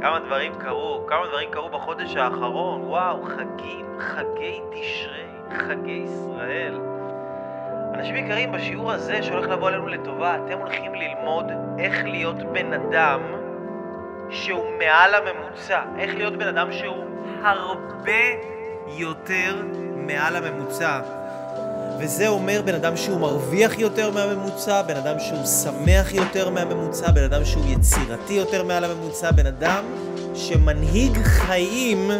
כמה דברים קרו, כמה דברים קרו בחודש האחרון, וואו, חגים, חגי תשרי, חגי ישראל. אנשים יקרים, בשיעור הזה שהולך לבוא עלינו לטובה, אתם הולכים ללמוד איך להיות בן אדם שהוא מעל הממוצע, איך להיות בן אדם שהוא הרבה יותר מעל הממוצע. וזה אומר בן אדם שהוא מרוויח יותר מהממוצע, בן אדם שהוא שמח יותר מהממוצע, בן אדם שהוא יצירתי יותר מעל הממוצע, בן אדם שמנהיג חיים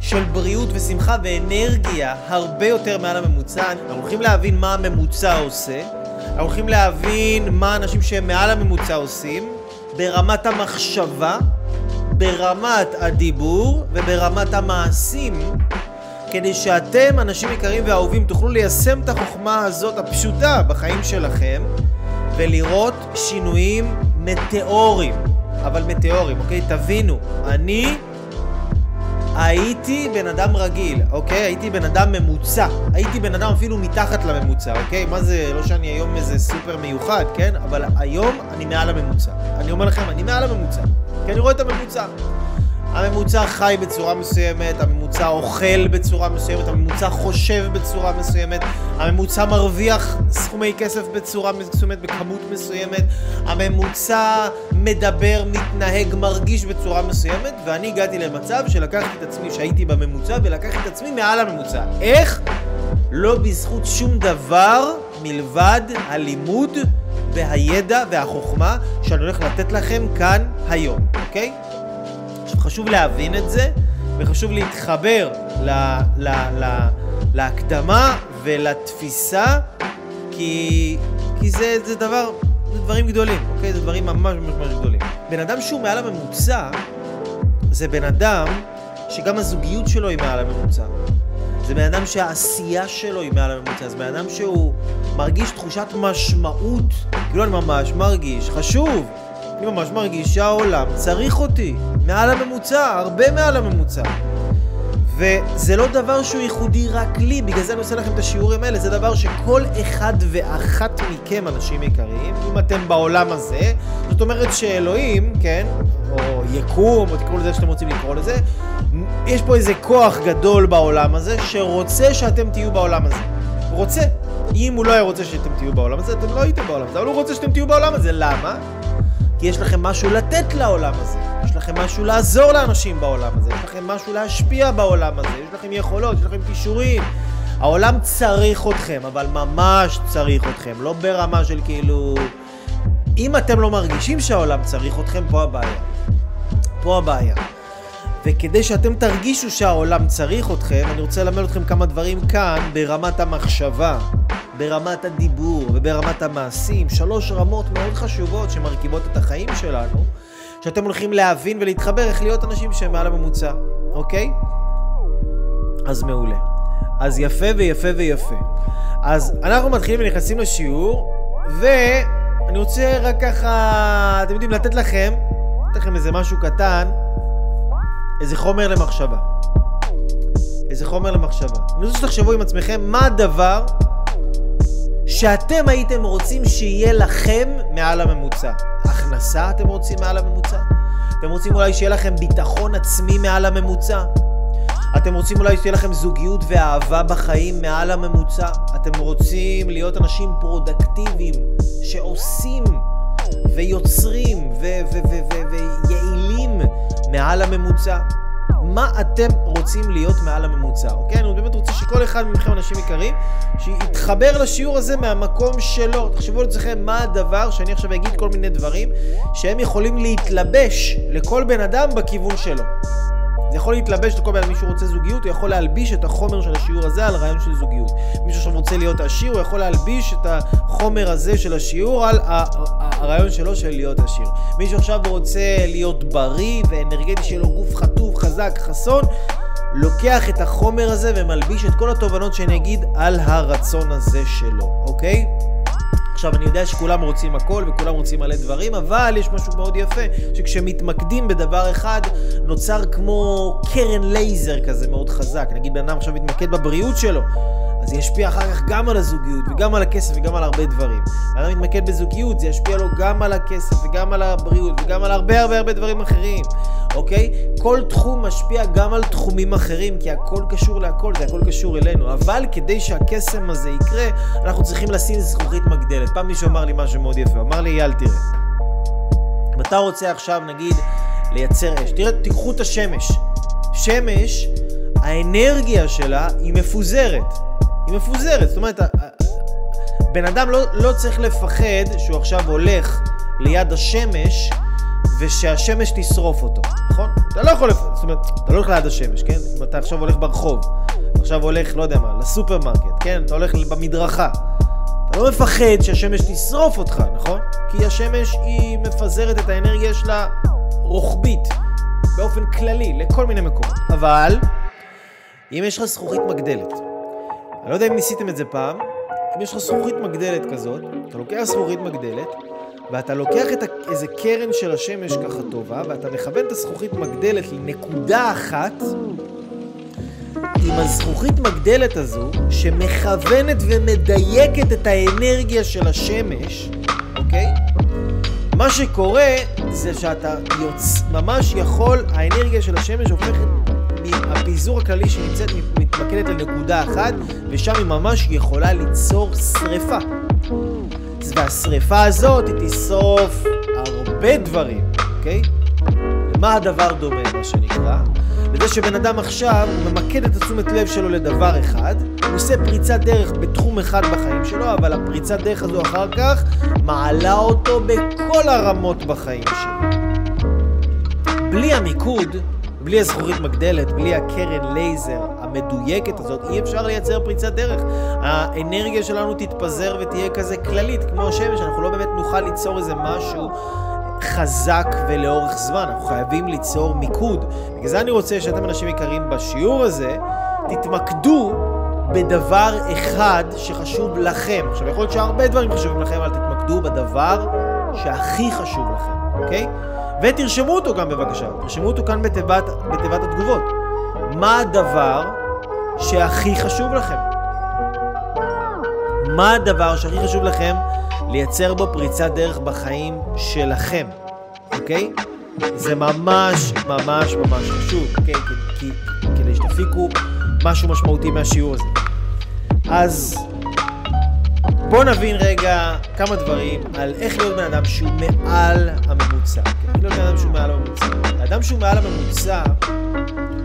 של בריאות ושמחה ואנרגיה הרבה יותר מעל הממוצע. אנחנו הולכים להבין מה הממוצע עושה, אנחנו הולכים להבין מה אנשים שהם מעל הממוצע עושים, ברמת המחשבה, ברמת הדיבור וברמת המעשים. כדי שאתם, אנשים יקרים ואהובים, תוכלו ליישם את החוכמה הזאת הפשוטה בחיים שלכם ולראות שינויים מטאוריים. אבל מטאוריים, אוקיי? תבינו, אני הייתי בן אדם רגיל, אוקיי? הייתי בן אדם ממוצע. הייתי בן אדם אפילו מתחת לממוצע, אוקיי? מה זה, לא שאני היום איזה סופר מיוחד, כן? אבל היום אני מעל הממוצע. אני אומר לכם, אני מעל הממוצע. כי אני רואה את הממוצע. הממוצע חי בצורה מסוימת, הממוצע אוכל בצורה מסוימת, הממוצע חושב בצורה מסוימת, הממוצע מרוויח סכומי כסף בצורה מסוימת, בכמות מסוימת, הממוצע מדבר, מתנהג, מרגיש בצורה מסוימת, ואני הגעתי למצב שלקחתי את עצמי שהייתי בממוצע ולקחתי את עצמי מעל הממוצע. איך? לא בזכות שום דבר מלבד הלימוד והידע והחוכמה שאני הולך לתת לכם כאן היום, אוקיי? חשוב להבין את זה, וחשוב להתחבר ל, ל, ל, להקדמה ולתפיסה, כי, כי זה, זה דבר, זה דברים גדולים, אוקיי? זה דברים ממש ממש ממש גדולים. בן אדם שהוא מעל הממוצע, זה בן אדם שגם הזוגיות שלו היא מעל הממוצע. זה בן אדם שהעשייה שלו היא מעל הממוצע, זה בן אדם שהוא מרגיש תחושת משמעות, כאילו אני ממש מרגיש חשוב. אני ממש מרגיש שהעולם צריך אותי, מעל הממוצע, הרבה מעל הממוצע. וזה לא דבר שהוא ייחודי רק לי, בגלל זה אני עושה לכם את השיעורים האלה, זה דבר שכל אחד ואחת מכם, אנשים יקרים, אם אתם בעולם הזה, זאת אומרת שאלוהים, כן, או יקום, או תקראו לזה שאתם רוצים לקרוא לזה, יש פה איזה כוח גדול בעולם הזה, שרוצה שאתם תהיו בעולם הזה. רוצה. אם הוא לא היה רוצה שאתם תהיו בעולם הזה, אתם לא הייתם בעולם הזה, אבל הוא רוצה שאתם תהיו בעולם הזה. למה? כי יש לכם משהו לתת לעולם הזה, יש לכם משהו לעזור לאנשים בעולם הזה, יש לכם משהו להשפיע בעולם הזה, יש לכם יכולות, יש לכם כישורים. העולם צריך אתכם, אבל ממש צריך אתכם, לא ברמה של כאילו... אם אתם לא מרגישים שהעולם צריך אתכם, פה הבעיה. פה הבעיה. וכדי שאתם תרגישו שהעולם צריך אתכם, אני רוצה ללמד אתכם כמה דברים כאן ברמת המחשבה, ברמת הדיבור וברמת המעשים, שלוש רמות מאוד חשובות שמרכיבות את החיים שלנו, שאתם הולכים להבין ולהתחבר איך להיות אנשים שהם מעל הממוצע, אוקיי? אז מעולה. אז יפה ויפה ויפה. אז אנחנו מתחילים ונכנסים לשיעור, ואני רוצה רק ככה, אתם יודעים, לתת לכם, לתת לכם איזה משהו קטן, איזה חומר למחשבה. איזה חומר למחשבה. אני רוצה שתחשבו עם עצמכם מה הדבר שאתם הייתם רוצים שיהיה לכם מעל הממוצע. הכנסה אתם רוצים מעל הממוצע? אתם רוצים אולי שיהיה לכם ביטחון עצמי מעל הממוצע? אתם רוצים אולי שתהיה לכם זוגיות ואהבה בחיים מעל הממוצע? אתם רוצים להיות אנשים פרודקטיביים שעושים ויוצרים ויעילים מעל הממוצע? מה אתם רוצים להיות מעל הממוצע, אוקיי? אני באמת רוצה שכל אחד מכם, אנשים יקרים, שיתחבר לשיעור הזה מהמקום שלו. תחשבו על עצמכם מה הדבר, שאני עכשיו אגיד כל מיני דברים, שהם יכולים להתלבש לכל בן אדם בכיוון שלו. זה יכול להתלבש לכל בן אדם, מישהו רוצה זוגיות, הוא יכול להלביש את החומר של השיעור הזה על רעיון של זוגיות. מישהו עכשיו רוצה להיות עשיר, הוא יכול להלביש את החומר הזה של השיעור על הרעיון שלו של להיות עשיר. מישהו עכשיו רוצה להיות בריא ואנרגטי, שיהיה לו גוף חטוף, חזק, חסון, לוקח את החומר הזה ומלביש את כל התובנות שאני אגיד על הרצון הזה שלו, אוקיי? עכשיו, אני יודע שכולם רוצים הכל וכולם רוצים מלא דברים, אבל יש משהו מאוד יפה, שכשמתמקדים בדבר אחד, נוצר כמו קרן לייזר כזה מאוד חזק. נגיד בן אדם עכשיו מתמקד בבריאות שלו, אז זה ישפיע אחר כך גם על הזוגיות וגם על הכסף וגם על הרבה דברים. אדם מתמקד בזוגיות, זה ישפיע לו גם על הכסף וגם על הבריאות וגם על הרבה הרבה הרבה דברים אחרים. אוקיי? כל תחום משפיע גם על תחומים אחרים, כי הכל קשור להכל, זה הכל קשור אלינו. אבל כדי שהקסם הזה יקרה, אנחנו צריכים לשים זכוכית מגדלת. פעם מישהו אמר לי משהו מאוד יפה, אמר לי, אייל, תראה. אם אתה רוצה עכשיו, נגיד, לייצר אש, תראה, תיקחו את השמש. שמש, האנרגיה שלה היא מפוזרת. היא מפוזרת, זאת אומרת, בן אדם לא, לא צריך לפחד שהוא עכשיו הולך ליד השמש ושהשמש תשרוף אותו, נכון? אתה לא יכול, זאת אומרת, אתה לא הולך ליד השמש, כן? אם אתה עכשיו הולך ברחוב, עכשיו הולך, לא יודע מה, לסופרמרקט, כן? אתה הולך במדרכה. אתה לא מפחד שהשמש תשרוף אותך, נכון? כי השמש היא מפזרת את האנרגיה שלה רוחבית, באופן כללי, לכל מיני מקומות. אבל, אם יש לך זכוכית מגדלת, אני לא יודע אם ניסיתם את זה פעם, אם יש לך זכוכית מגדלת כזאת, אתה לוקח זכוכית מגדלת, ואתה לוקח את איזה קרן של השמש ככה טובה, ואתה מכוון את הזכוכית מגדלת לנקודה אחת, עם הזכוכית מגדלת הזו, שמכוונת ומדייקת את האנרגיה של השמש, אוקיי? מה שקורה זה שאתה יוצ... ממש יכול, האנרגיה של השמש הופכת מהפיזור הכללי שנמצאת מתמקדת לנקודה אחת, ושם היא ממש יכולה ליצור שריפה. והשריפה הזאת היא תשרוף הרבה דברים, אוקיי? למה הדבר דומה, מה שנקרא? לזה שבן אדם עכשיו ממקד את התשומת לב שלו לדבר אחד, הוא עושה פריצת דרך בתחום אחד בחיים שלו, אבל הפריצת דרך הזו אחר כך מעלה אותו בכל הרמות בחיים שלו. בלי המיקוד, בלי הזכורית מגדלת, בלי הקרן לייזר המדויקת הזאת, אי אפשר לייצר פריצת דרך. האנרגיה שלנו תתפזר ותהיה כזה כללית, כמו השמש, אנחנו לא באמת נוכל ליצור איזה משהו חזק ולאורך זמן, אנחנו חייבים ליצור מיקוד. בגלל זה אני רוצה שאתם אנשים יקרים בשיעור הזה, תתמקדו בדבר אחד שחשוב לכם. עכשיו, יכול להיות שהרבה דברים חשובים לכם, אבל תתמקדו בדבר שהכי חשוב לכם, אוקיי? ותרשמו אותו גם בבקשה, תרשמו אותו כאן בתיבת, בתיבת התגובות. מה הדבר שהכי חשוב לכם? מה הדבר שהכי חשוב לכם לייצר בו פריצת דרך בחיים שלכם, אוקיי? זה ממש ממש ממש חשוב, אוקיי? כדי שתפיקו משהו משמעותי מהשיעור הזה. אז בואו נבין רגע כמה דברים על איך להיות בן אדם שהוא מעל הממוצע. איך להיות בן אדם שהוא מעל הממוצע. האדם שהוא מעל הממוצע,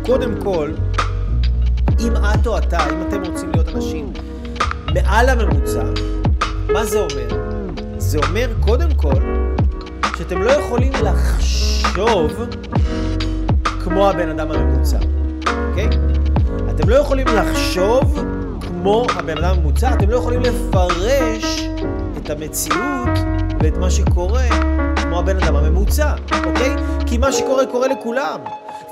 קודם כל, אם את או אתה, אם אתם רוצים להיות אנשים מעל הממוצע, מה זה אומר? זה אומר קודם כל שאתם לא יכולים לחשוב כמו הבן אדם הממוצע, אוקיי? אתם לא יכולים לחשוב כמו הבן אדם הממוצע, אתם לא יכולים לפרש את המציאות ואת מה שקורה כמו הבן אדם הממוצע, אוקיי? כי מה שקורה קורה לכולם,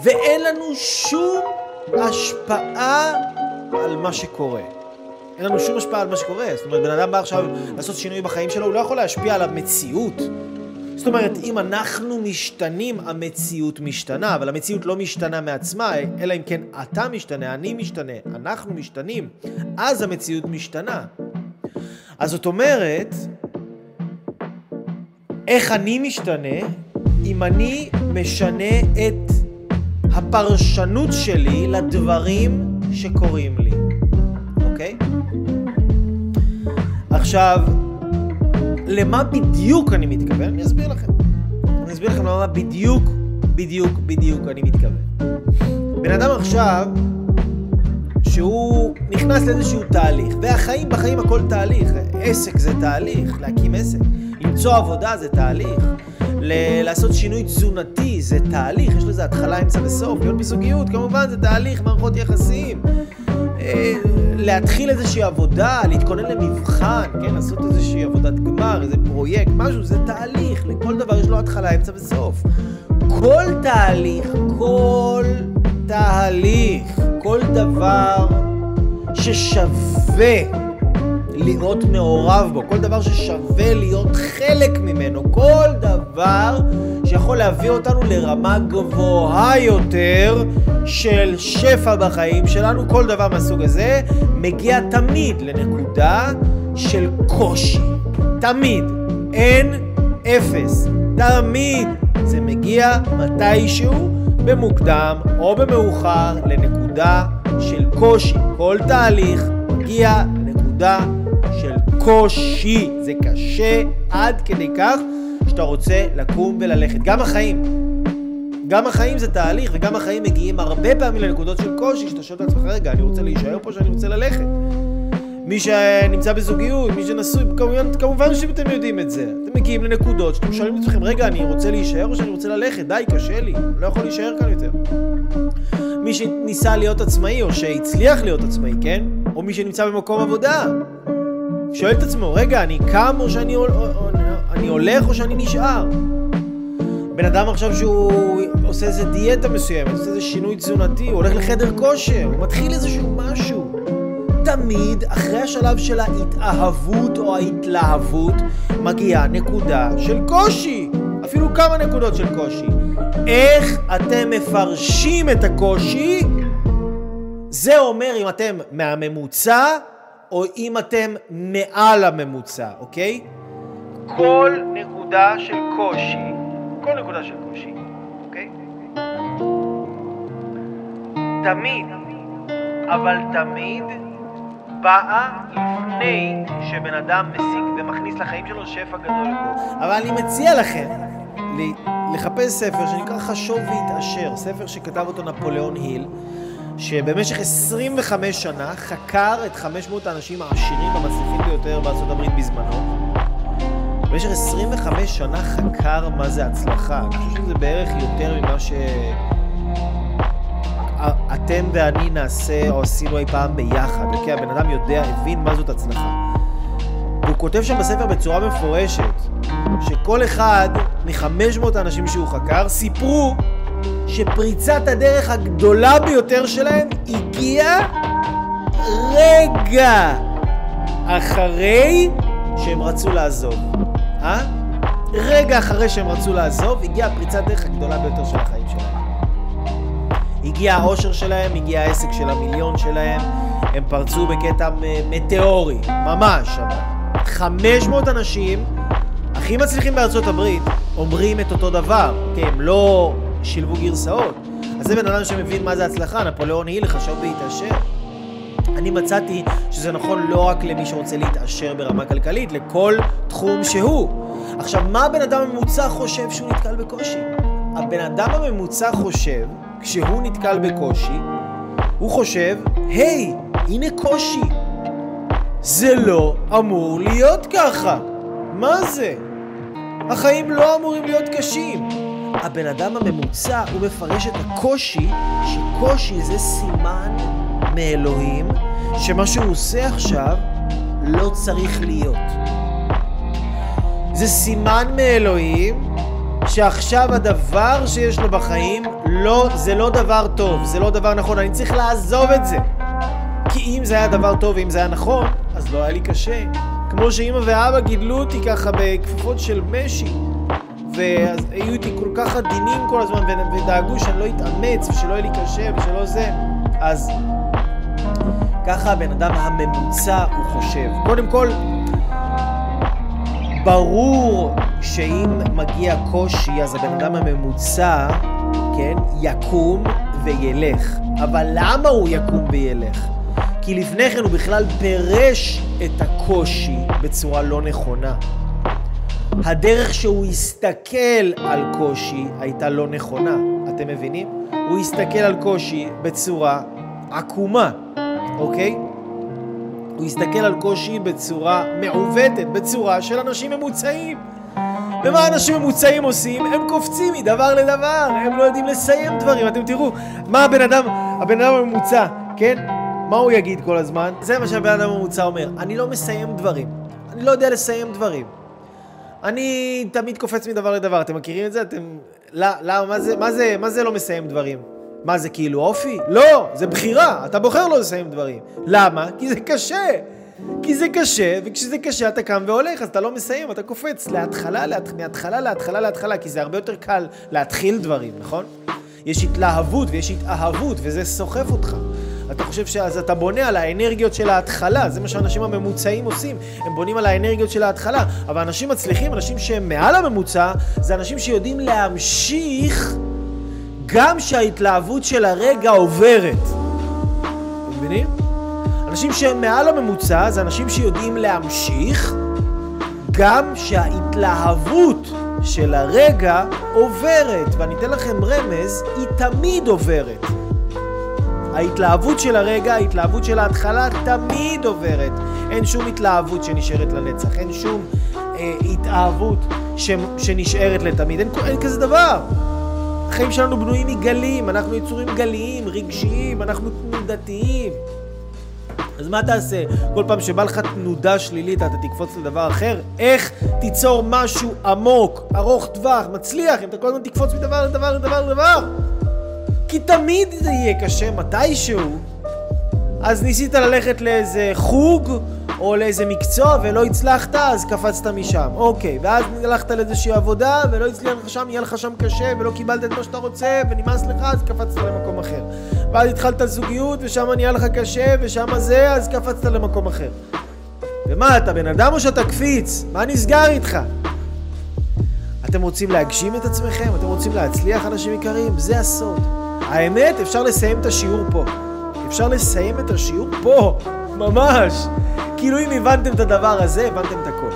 ואין לנו שום השפעה על מה שקורה. אין לנו שום השפעה על מה שקורה. זאת אומרת, בן אדם בא עכשיו לעשות שינוי בחיים שלו, הוא לא יכול להשפיע על המציאות. זאת אומרת, אם אנחנו משתנים, המציאות משתנה, אבל המציאות לא משתנה מעצמה, אלא אם כן אתה משתנה, אני משתנה, אנחנו משתנים, אז המציאות משתנה. אז זאת אומרת, איך אני משתנה אם אני משנה את הפרשנות שלי לדברים שקורים לי, אוקיי? עכשיו, למה בדיוק אני מתכוון? אני אסביר לכם. אני אסביר לכם למה בדיוק, בדיוק, בדיוק אני מתכוון. בן אדם עכשיו, שהוא נכנס לאיזשהו תהליך, והחיים, בחיים הכל תהליך. עסק זה תהליך, להקים עסק. למצוא עבודה זה תהליך. ל- לעשות שינוי תזונתי זה תהליך, יש לזה התחלה, אמצע וסוף. להיות בזוגיות, כמובן, זה תהליך, מערכות יחסים. להתחיל איזושהי עבודה, להתכונן למבחן, כן, לעשות איזושהי עבודת גמר, איזה פרויקט, משהו, זה תהליך, לכל דבר יש לו התחלה, אמצע וסוף. כל תהליך, כל תהליך, כל דבר ששווה להיות מעורב בו, כל דבר ששווה להיות חלק ממנו, כל דבר שיכול להביא אותנו לרמה גבוהה יותר של שפע בחיים שלנו, כל דבר מהסוג הזה מגיע תמיד לנקודה של קושי. תמיד. אין אפס. תמיד זה מגיע מתישהו במוקדם או במאוחר לנקודה של קושי. כל תהליך מגיע לנקודה קושי. זה קשה עד כדי כך שאתה רוצה לקום וללכת. גם החיים. גם החיים זה תהליך, וגם החיים מגיעים הרבה פעמים לנקודות של קושי, שאתה שואל את עצמך, רגע, אני רוצה להישאר פה שאני רוצה ללכת. מי שנמצא בזוגיות, מי שנשוי, כמובן, כמובן שאתם יודעים את זה. אתם מגיעים לנקודות שאתם שואלים את עצמכם, רגע, אני רוצה להישאר או שאני רוצה ללכת? די, קשה לי, לא יכול להישאר כאן יותר. מי שניסה להיות עצמאי או שהצליח להיות עצמאי, כן? או מי שנמצא במקום עבודה. שואל את עצמו, רגע, אני קם או שאני או, או, או, אני הולך או שאני נשאר? בן אדם עכשיו שהוא עושה איזה דיאטה מסוימת, עושה איזה שינוי תזונתי, הוא הולך לחדר כושר, הוא מתחיל איזשהו משהו. תמיד אחרי השלב של ההתאהבות או ההתלהבות מגיעה נקודה של קושי, אפילו כמה נקודות של קושי. איך אתם מפרשים את הקושי? זה אומר אם אתם מהממוצע או אם אתם מעל הממוצע, אוקיי? כל נקודה של קושי, כל נקודה של קושי, אוקיי? תמיד, אבל תמיד באה לפני שבן אדם משיג ומכניס לחיים שלו שפע גדול. אבל אני מציע לכם לחפש ספר שנקרא חשוב והתעשר, ספר שכתב אותו נפוליאון היל, שבמשך 25 שנה חקר את 500 האנשים העשירים והמצליחים ביותר בארצות הברית בזמנו. במשך 25 שנה חקר מה זה הצלחה. אני חושב שזה בערך יותר ממה ש... אתם ואני נעשה או עשינו אי פעם ביחד, אוקיי? הבן אדם יודע, הבין מה זאת הצלחה. והוא כותב שם בספר בצורה מפורשת, שכל אחד מ-500 האנשים שהוא חקר סיפרו שפריצת הדרך הגדולה ביותר שלהם הגיעה רגע אחרי שהם רצו לעזוב. אה? רגע אחרי שהם רצו לעזוב, הגיעה הפריצת דרך הגדולה ביותר של החיים שלהם. הגיע האושר שלהם, הגיע העסק של המיליון שלהם, הם פרצו בקטע מטאורי, ממש, אבל 500 אנשים הכי מצליחים בארצות הברית אומרים את אותו דבר, כן, הם לא שילבו גרסאות. אז זה בן אדם שמבין מה זה הצלחה, נפוליאון היל, חשוב והתעשר. אני מצאתי שזה נכון לא רק למי שרוצה להתעשר ברמה כלכלית, לכל תחום שהוא. עכשיו, מה הבן אדם הממוצע חושב שהוא נתקל בקושי? הבן אדם הממוצע חושב כשהוא נתקל בקושי, הוא חושב, היי, הנה קושי. זה לא אמור להיות ככה. מה זה? החיים לא אמורים להיות קשים. הבן אדם הממוצע, הוא מפרש את הקושי, שקושי זה סימן מאלוהים, שמה שהוא עושה עכשיו לא צריך להיות. זה סימן מאלוהים שעכשיו הדבר שיש לו בחיים, לא, זה לא דבר טוב, זה לא דבר נכון, אני צריך לעזוב את זה. כי אם זה היה דבר טוב ואם זה היה נכון, אז לא היה לי קשה. כמו שאימא ואבא גידלו אותי ככה בכפפות של משי, והיו איתי כל כך עדינים כל הזמן, ודאגו שאני לא אתאמץ, ושלא יהיה לי קשה, ושלא זה. אז ככה הבן אדם הממוצע הוא חושב. קודם כל, ברור שאם מגיע קושי, אז הבן אדם הממוצע, כן, יקום וילך. אבל למה הוא יקום וילך? כי לפני כן הוא בכלל פירש את הקושי בצורה לא נכונה. הדרך שהוא הסתכל על קושי הייתה לא נכונה, אתם מבינים? הוא הסתכל על קושי בצורה עקומה, אוקיי? הוא יסתכל על קושי בצורה מעוותת, בצורה של אנשים ממוצעים. ומה אנשים ממוצעים עושים? הם קופצים מדבר לדבר, הם לא יודעים לסיים דברים. אתם תראו, מה הבן אדם, הבן אדם הממוצע, כן? מה הוא יגיד כל הזמן? זה מה שהבן אדם הממוצע אומר. אני לא מסיים דברים. אני לא יודע לסיים דברים. אני תמיד קופץ מדבר לדבר. אתם מכירים את זה? אתם... לא, לא, מה זה, מה זה, מה זה לא מסיים דברים? מה זה כאילו אופי? לא, זה בחירה, אתה בוחר לא לסיים דברים. למה? כי זה קשה. כי זה קשה, וכשזה קשה אתה קם והולך, אז אתה לא מסיים, אתה קופץ להתחלה, להת... מהתחלה להתחלה להתחלה, כי זה הרבה יותר קל להתחיל דברים, נכון? יש התלהבות ויש התאהבות, וזה סוחף אותך. אתה חושב שאז אתה בונה על האנרגיות של ההתחלה, זה מה שאנשים הממוצעים עושים, הם בונים על האנרגיות של ההתחלה. אבל אנשים מצליחים, אנשים שהם מעל הממוצע, זה אנשים שיודעים להמשיך גם שההתלהבות של הרגע עוברת. אתם מבינים? אנשים שהם מעל הממוצע זה אנשים שיודעים להמשיך, גם שההתלהבות של הרגע עוברת, ואני אתן לכם רמז, היא תמיד עוברת. ההתלהבות של הרגע, ההתלהבות של ההתחלה תמיד עוברת. אין שום התלהבות שנשארת לנצח, אין שום אה, התאהבות ש, שנשארת לתמיד, אין, אין כזה דבר. החיים שלנו בנויים מגלים, אנחנו יצורים גליים, רגשיים, אנחנו תנודתיים. אז מה תעשה? כל פעם שבא לך תנודה שלילית אתה תקפוץ לדבר אחר? איך תיצור משהו עמוק, ארוך טווח, מצליח, אם אתה כל הזמן תקפוץ מדבר לדבר לדבר לדבר? כי תמיד זה יהיה קשה מתישהו. אז ניסית ללכת לאיזה חוג או לאיזה מקצוע ולא הצלחת, אז קפצת משם. אוקיי, ואז הלכת לאיזושהי עבודה ולא הצליח לך שם, יהיה לך שם קשה ולא קיבלת את מה שאתה רוצה ונמאס לך, אז קפצת למקום אחר. ואז התחלת זוגיות ושם נהיה לך קשה ושם זה, אז קפצת למקום אחר. ומה, אתה בן אדם או שאתה קפיץ? מה נסגר איתך? אתם רוצים להגשים את עצמכם? אתם רוצים להצליח, אנשים יקרים? זה הסוד. האמת, אפשר לסיים את השיעור פה. אפשר לסיים את השיעור פה, ממש. כאילו אם הבנתם את הדבר הזה, הבנתם את הכל.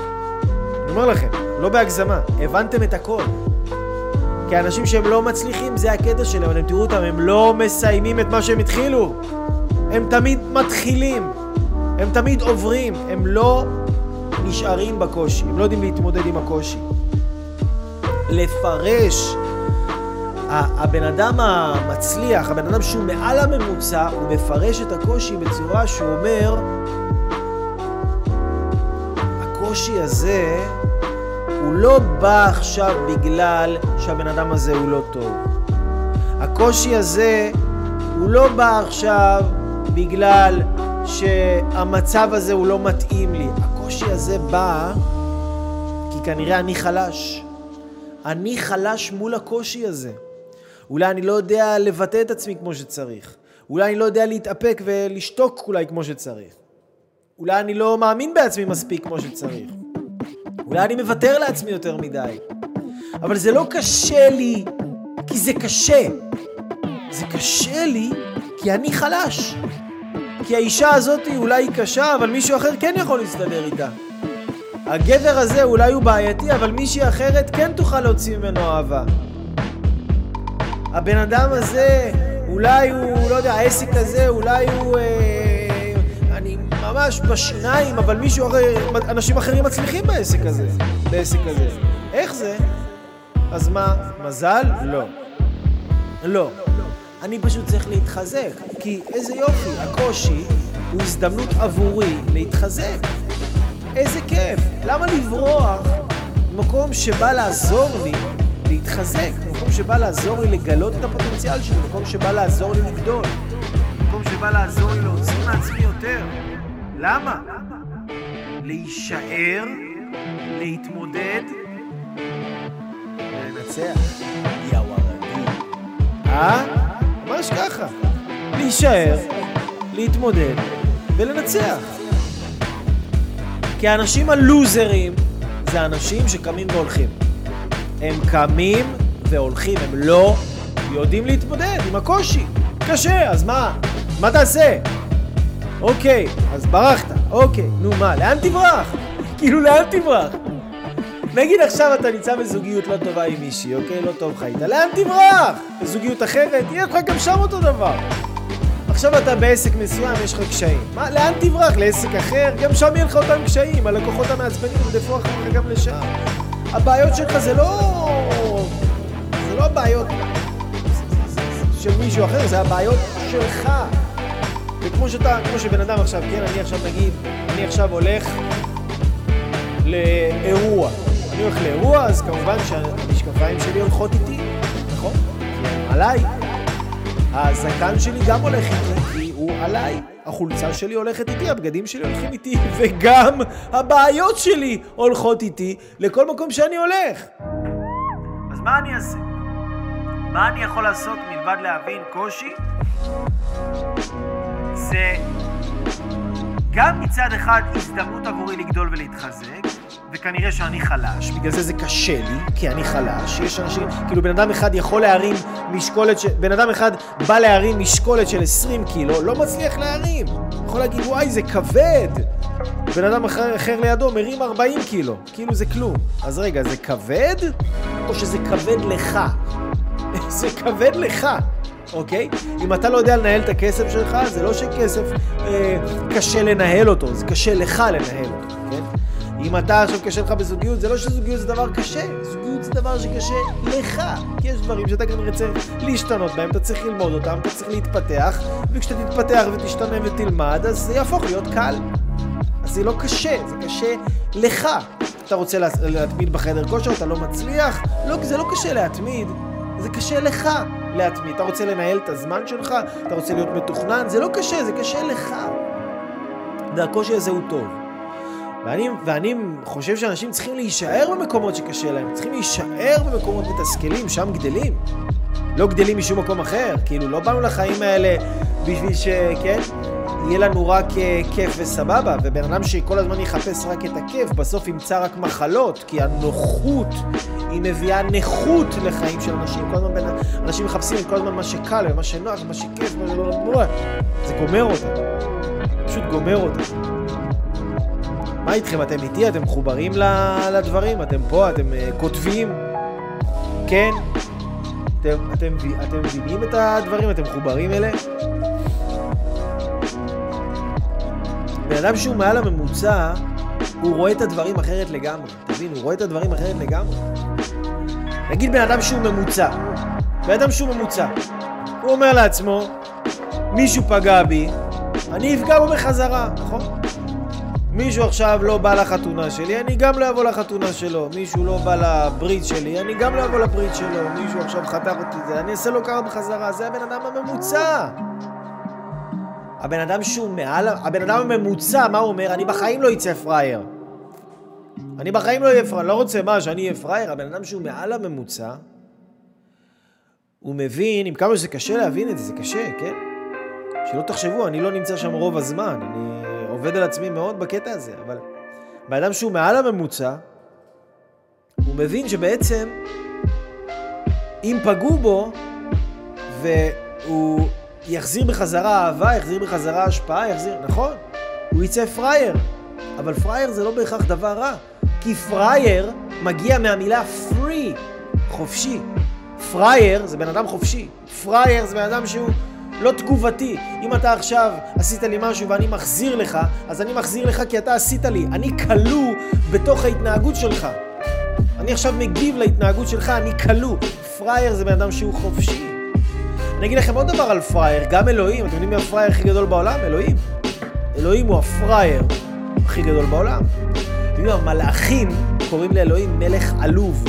אני אומר לכם, לא בהגזמה, הבנתם את הכל. כי האנשים שהם לא מצליחים, זה הקטע שלהם, אתם תראו אותם, הם לא מסיימים את מה שהם התחילו. הם תמיד מתחילים, הם תמיד עוברים, הם לא נשארים בקושי, הם לא יודעים להתמודד עם הקושי. לפרש הבן אדם המצליח, הבן אדם שהוא מעל הממוצע, הוא מפרש את הקושי בצורה שהוא אומר, הקושי הזה הוא לא בא עכשיו בגלל שהבן אדם הזה הוא לא טוב. הקושי הזה הוא לא בא עכשיו בגלל שהמצב הזה הוא לא מתאים לי. הקושי הזה בא כי כנראה אני חלש. אני חלש מול הקושי הזה. אולי אני לא יודע לבטא את עצמי כמו שצריך. אולי אני לא יודע להתאפק ולשתוק אולי כמו שצריך. אולי אני לא מאמין בעצמי מספיק כמו שצריך. אולי אני מוותר לעצמי יותר מדי. אבל זה לא קשה לי כי זה קשה. זה קשה לי כי אני חלש. כי האישה הזאת אולי היא קשה, אבל מישהו אחר כן יכול להסתדר איתה. הגבר הזה אולי הוא בעייתי, אבל מישהי אחרת כן תוכל להוציא ממנו אהבה. הבן אדם הזה, אולי הוא, לא יודע, העסק הזה, אולי הוא... אה, אני ממש בשיניים, אבל מישהו אחר, אנשים אחרים מצליחים בעסק הזה, בעסק הזה. איך זה? אז מה, מזל? לא. לא. אני פשוט צריך להתחזק, כי איזה יופי, הקושי הוא הזדמנות עבורי להתחזק. איזה כיף. למה לברוח ממקום שבא לעזור לי להתחזק, מקום שבא לעזור לי לגלות את הפוטנציאל שלי, מקום שבא לעזור לי לגדול, מקום שבא לעזור לי להוציא מעצמי יותר. למה? להישאר, להתמודד, לנצח. יא ווארדי. אה? ממש ככה. להישאר, להתמודד ולנצח. כי האנשים הלוזרים זה אנשים שקמים והולכים. הם קמים והולכים, הם לא יודעים להתמודד עם הקושי. קשה, אז מה? מה תעשה? אוקיי, אז ברחת, אוקיי, נו מה, לאן תברח? כאילו, לאן תברח? נגיד עכשיו אתה נמצא בזוגיות לא טובה עם מישהי, אוקיי? לא טוב לך איתה, לאן תברח? בזוגיות אחרת, יהיה לך גם שם אותו דבר. עכשיו אתה בעסק מסוים, יש לך קשיים. מה, לאן תברח? לעסק אחר? גם שם יהיה לך אותם קשיים, הלקוחות המעצבנים ירדפו אחריך גם לשם. הבעיות שלך זה לא... לא הבעיות של מישהו אחר, זה הבעיות שלך. וכמו שאתה, כמו שבן אדם עכשיו, כן, אני עכשיו נגיד, אני עכשיו הולך לאירוע. אני הולך לאירוע, אז כמובן שהמשקפיים שלי הולכות איתי, נכון? עליי. הזקן שלי גם הולך איתי, כי הוא עליי. החולצה שלי הולכת איתי, הבגדים שלי הולכים איתי, וגם הבעיות שלי הולכות איתי לכל מקום שאני הולך. אז מה אני אעשה? מה אני יכול לעשות מלבד להבין קושי? זה גם מצד אחד הזדמנות עבורי לגדול ולהתחזק, וכנראה שאני חלש, בגלל זה זה קשה לי, כי אני חלש. יש אנשים, כאילו בן אדם אחד יכול להרים משקולת, ש... בן אדם אחד בא להרים משקולת של 20 קילו, לא מצליח להרים. יכול להגיד, וואי, זה כבד. בן אדם אחר, אחר לידו מרים 40 קילו, כאילו זה כלום. אז רגע, זה כבד? או שזה כבד לך? זה כבד לך. אוקיי? אם אתה לא יודע לנהל את הכסף שלך, זה לא שכסף אה, קשה לנהל אותו, זה קשה לך לנהל אותו, כן? אם אתה עכשיו קשה לך בזוגיות, זה לא שזוגיות זה דבר קשה, זוגיות זה דבר שקשה לך. כי יש דברים שאתה כנראה צריך להשתנות בהם, אתה צריך ללמוד אותם, אתה צריך להתפתח, וכשאתה תתפתח ותשתנה ותלמד, אז זה יהפוך להיות קל. אז זה לא קשה, זה קשה לך. אתה רוצה להתמיד בחדר כושר, אתה לא מצליח? לא, זה לא קשה להתמיד, זה קשה לך להתמיד. אתה רוצה לנהל את הזמן שלך, אתה רוצה להיות מתוכנן, זה לא קשה, זה קשה לך. והקושי הזה הוא טוב. ואני, ואני חושב שאנשים צריכים להישאר במקומות שקשה להם, צריכים להישאר במקומות מתסכלים, שם גדלים. לא גדלים משום מקום אחר, כאילו לא באנו לחיים האלה בשביל ש... כן? יהיה לנו רק אה, כיף וסבבה, ובן אדם שכל הזמן יחפש רק את הכיף, בסוף ימצא רק מחלות, כי הנוחות היא מביאה נכות לחיים של אנשים. כל הזמן בין... אנשים מחפשים כל הזמן מה שקל ומה שנוח ומה שכיף, זה גומר אותם. פשוט גומר אותם. מה איתכם? אתם איתי? אתם מחוברים לדברים? אתם פה? אתם uh, כותבים? כן? אתם, אתם, אתם מבינים את הדברים? אתם מחוברים אליהם? בן אדם שהוא מעל הממוצע, הוא רואה את הדברים אחרת לגמרי. תבין, הוא רואה את הדברים אחרת לגמרי. נגיד בן אדם שהוא ממוצע. בן אדם שהוא ממוצע. הוא אומר לעצמו, מישהו פגע בי, אני אפגע בו בחזרה, נכון? מישהו עכשיו לא בא לחתונה שלי, אני גם לא אבוא לחתונה שלו. מישהו לא בא לברית שלי, אני גם לא אבוא לברית שלו. מישהו עכשיו חתך אותי, זה, אני אעשה לו קרה בחזרה. זה הבן אדם הממוצע. הבן אדם שהוא מעל, הבן אדם הממוצע, מה הוא אומר? אני בחיים לא אצא פראייר. אני בחיים לא אהיה פראייר, לא רוצה מה, שאני אהיה פראייר. הבן אדם שהוא מעל הממוצע, הוא מבין, עם כמה שזה קשה להבין את זה, זה קשה, כן? שלא תחשבו, אני לא נמצא שם רוב הזמן, אני עובד על עצמי מאוד בקטע הזה, אבל בן אדם שהוא מעל הממוצע, הוא מבין שבעצם אם פגעו בו והוא יחזיר בחזרה אהבה, יחזיר בחזרה השפעה, יחזיר... נכון, הוא יצא פראייר. אבל פראייר זה לא בהכרח דבר רע. כי פראייר מגיע מהמילה free, חופשי. פראייר זה בן אדם חופשי. פראייר זה בן אדם שהוא לא תגובתי. אם אתה עכשיו עשית לי משהו ואני מחזיר לך, אז אני מחזיר לך כי אתה עשית לי. אני כלוא בתוך ההתנהגות שלך. אני עכשיו מגיב להתנהגות שלך, אני כלוא. פראייר זה בן אדם שהוא חופשי. אני אגיד לכם עוד דבר על פראייר, גם אלוהים, אתם יודעים מי הפראייר הכי גדול בעולם? אלוהים. אלוהים הוא הפראייר הכי גדול בעולם. אתם יודעים, המלאכים קוראים לאלוהים מלך עלוב.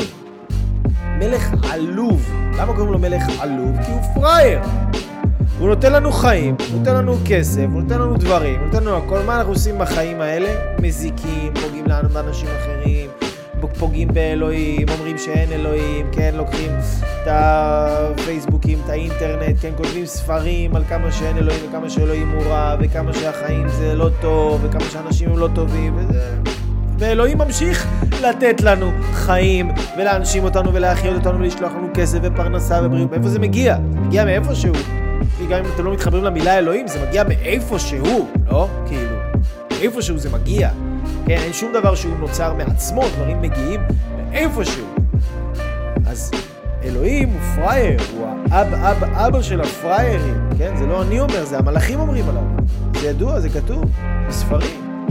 מלך עלוב. למה קוראים לו מלך עלוב? כי הוא פראייר. הוא נותן לנו חיים, הוא נותן לנו כסף, הוא נותן לנו דברים, הוא נותן לנו הכל. מה אנחנו עושים בחיים האלה? מזיקים, פוגעים לנו באנשים אחרים, פוגעים באלוהים, אומרים שאין אלוהים, כן, לוקחים את הפייסבוקים, את האינטרנט, כן, כותבים ספרים על כמה שאין אלוהים וכמה שאלוהים הוא רע, וכמה שהחיים זה לא טוב, וכמה שאנשים הם לא טובים, וזה... ואלוהים ממשיך לתת לנו חיים, ולהנשים אותנו, ולהחיות אותנו, ולשלוח לנו כסף ופרנסה ובריאות. מאיפה זה מגיע? זה מגיע מאיפשהו. גם אם אתם לא מתחברים למילה אלוהים, זה מגיע מאיפשהו, לא? כאילו, מאיפשהו זה מגיע. כן, אין שום דבר שהוא נוצר מעצמו, דברים מגיעים מאיפשהו. אז אלוהים הוא פראייר, הוא האב אב אבא של הפראיירים, כן? זה לא אני אומר, זה המלאכים אומרים עליו. זה ידוע, זה כתוב, בספרים.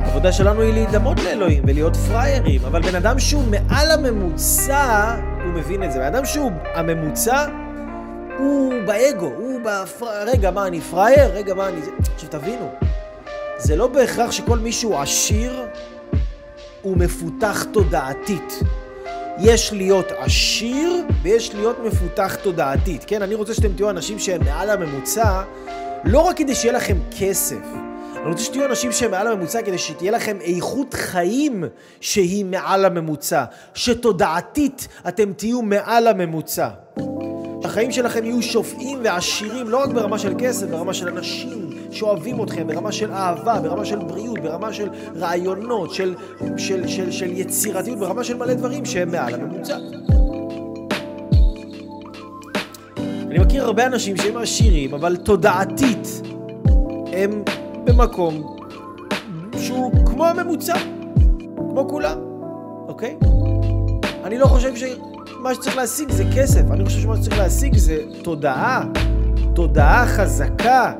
העבודה שלנו היא להידמות לאלוהים ולהיות פראיירים, אבל בן אדם שהוא מעל הממוצע, הוא מבין את זה. בן אדם שהוא הממוצע, הוא באגו, הוא בפר... רגע, מה, אני פראייר? רגע, מה, אני... עכשיו תבינו, זה לא בהכרח שכל מי שהוא עשיר הוא מפותח תודעתית. יש להיות עשיר ויש להיות מפותח תודעתית. כן, אני רוצה שאתם תהיו אנשים שהם מעל הממוצע, לא רק כדי שיהיה לכם כסף. אני רוצה שתהיו אנשים שהם מעל הממוצע כדי שתהיה לכם איכות חיים שהיא מעל הממוצע. שתודעתית אתם תהיו מעל הממוצע. החיים שלכם יהיו שופעים ועשירים לא רק ברמה של כסף, ברמה של אנשים, שאוהבים אתכם, ברמה של אהבה, ברמה של בריאות, ברמה של רעיונות, של, של, של, של יצירתיות, ברמה של מלא דברים שהם מעל הממוצע. אני מכיר הרבה אנשים שהם עשירים, אבל תודעתית הם במקום שהוא כמו הממוצע, כמו כולם, אוקיי? אני לא חושב שמה שצריך להשיג זה כסף, אני חושב שמה שצריך להשיג זה תודעה, תודעה חזקה,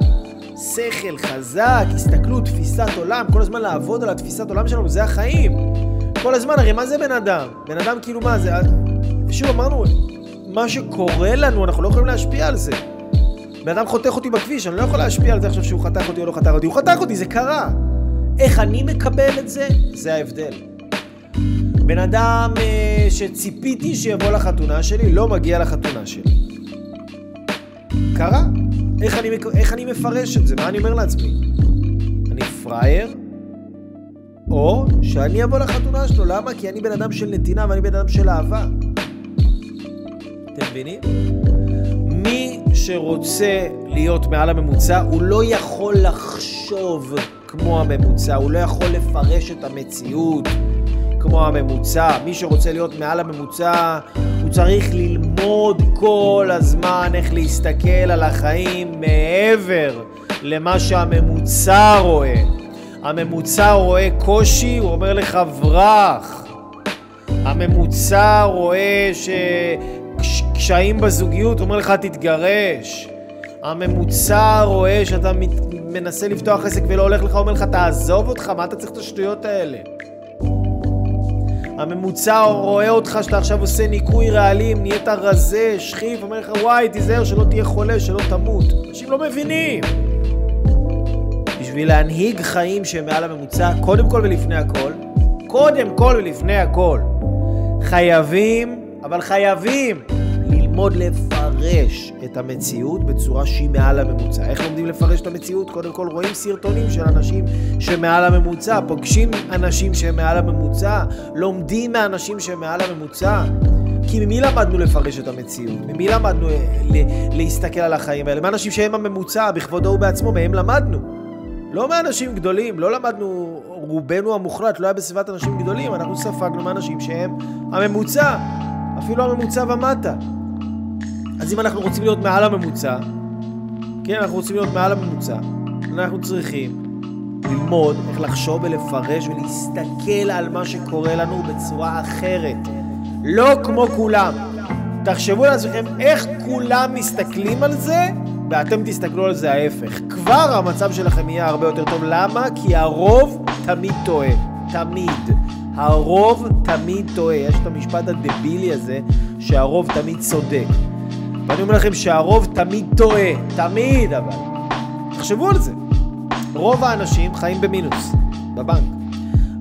שכל חזק, הסתכלות, תפיסת עולם, כל הזמן לעבוד על התפיסת עולם שלנו, זה החיים. כל הזמן, הרי מה זה בן אדם? בן אדם כאילו מה זה? שוב אמרנו, מה שקורה לנו, אנחנו לא יכולים להשפיע על זה. בן אדם חותך אותי בכביש, אני לא יכול להשפיע על זה עכשיו שהוא חתך אותי או לא חתך אותי, הוא חתך אותי, זה קרה. איך אני מקבל את זה, זה ההבדל. בן אדם אה, שציפיתי שיבוא לחתונה שלי, לא מגיע לחתונה שלי. קרה. איך אני, איך אני מפרש את זה? מה אני אומר לעצמי? אני פראייר? או שאני אבוא לחתונה שלו, למה? כי אני בן אדם של נתינה ואני בן אדם של אהבה. אתם מבינים? מי שרוצה להיות מעל הממוצע, הוא לא יכול לחשוב כמו הממוצע, הוא לא יכול לפרש את המציאות כמו הממוצע. מי שרוצה להיות מעל הממוצע, הוא צריך ללמוד כל הזמן איך להסתכל על החיים מעבר למה שהממוצע רואה. הממוצע רואה קושי, הוא אומר לך ברח. הממוצע רואה שקשיים בזוגיות, הוא אומר לך תתגרש. הממוצע רואה שאתה מנסה לפתוח עסק ולא הולך לך, אומר לך תעזוב אותך, מה אתה צריך את השטויות האלה? הממוצע רואה אותך שאתה עכשיו עושה ניקוי רעלים, נהיית רזה, שכיב, אומר לך וואי, תיזהר שלא תהיה חולה, שלא תמות. אנשים לא מבינים. בשביל להנהיג חיים שהם מעל הממוצע, קודם כל ולפני הכל, קודם כל ולפני הכל, חייבים, אבל חייבים, ללמוד לפרש את המציאות בצורה שהיא מעל הממוצע. איך לומדים לפרש את המציאות? קודם כל רואים סרטונים של אנשים שמעל הממוצע, פוגשים אנשים שהם מעל הממוצע, לומדים מאנשים שהם מעל הממוצע. כי ממי למדנו לפרש את המציאות? ממי למדנו אה, להסתכל על החיים האלה? מאנשים שהם הממוצע, בכבודו ובעצמו, מהם למדנו. לא מאנשים גדולים, לא למדנו, רובנו המוחלט לא היה בסביבת אנשים גדולים, אנחנו ספגנו מאנשים שהם הממוצע, אפילו הממוצע ומטה. אז אם אנחנו רוצים להיות מעל הממוצע, כן, אנחנו רוצים להיות מעל הממוצע, אנחנו צריכים ללמוד איך לחשוב ולפרש ולהסתכל על מה שקורה לנו בצורה אחרת. לא כמו כולם. תחשבו לעצמכם איך כולם מסתכלים על זה, ואתם תסתכלו על זה ההפך. כבר המצב שלכם יהיה הרבה יותר טוב. למה? כי הרוב תמיד טועה. תמיד. הרוב תמיד טועה. יש את המשפט הדבילי הזה, שהרוב תמיד צודק. ואני אומר לכם שהרוב תמיד טועה, תמיד אבל. תחשבו על זה. רוב האנשים חיים במינוס, בבנק.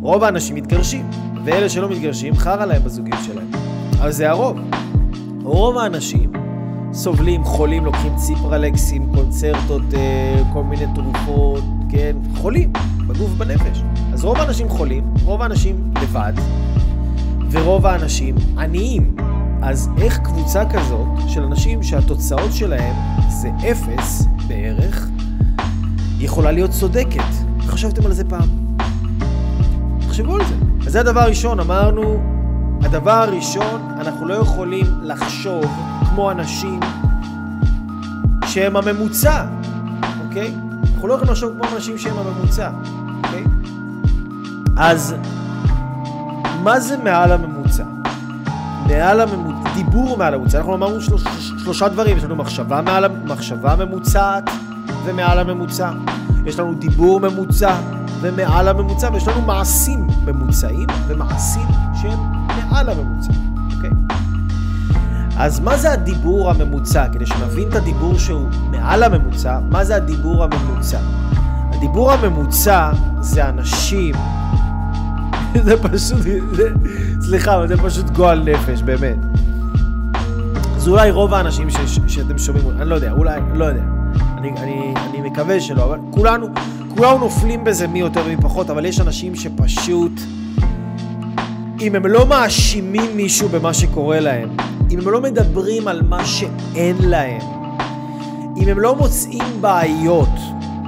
רוב האנשים מתגרשים, ואלה שלא מתגרשים, חרא להם בזוגיות שלהם. אבל זה הרוב. רוב האנשים סובלים, חולים, לוקחים ציפרלקסים, קונצרטות, אה, כל מיני תרופות, כן? חולים, בגוף ובנפש. אז רוב האנשים חולים, רוב האנשים לבד, ורוב האנשים עניים. אז איך קבוצה כזאת של אנשים שהתוצאות שלהם זה אפס בערך, יכולה להיות צודקת? חשבתם על זה פעם? תחשבו על זה. אז זה הדבר הראשון, אמרנו, הדבר הראשון, אנחנו לא יכולים לחשוב כמו אנשים שהם הממוצע, אוקיי? אנחנו לא יכולים לחשוב כמו אנשים שהם הממוצע, אוקיי? אז מה זה מעל הממוצע? מעל הממוצע, דיבור מעל הממוצע, אנחנו אמרנו שלוש, שלושה דברים, יש לנו מחשבה, מעל, מחשבה ממוצעת ומעל הממוצע, יש לנו דיבור ממוצע ומעל הממוצע, ויש לנו מעשים ממוצעים ומעשים שהם מעל הממוצע, אוקיי? אז מה זה הדיבור הממוצע? כדי שנבין את הדיבור שהוא מעל הממוצע, מה זה הדיבור הממוצע? הדיבור הממוצע זה אנשים זה פשוט, סליחה, אבל זה פשוט גועל נפש, באמת. אז אולי רוב האנשים ש, ש, שאתם שומעים, אני לא יודע, אולי, לא יודע. אני, אני, אני מקווה שלא, אבל כולנו, כולנו נופלים בזה מי יותר ומי פחות, אבל יש אנשים שפשוט, אם הם לא מאשימים מישהו במה שקורה להם, אם הם לא מדברים על מה שאין להם, אם הם לא מוצאים בעיות,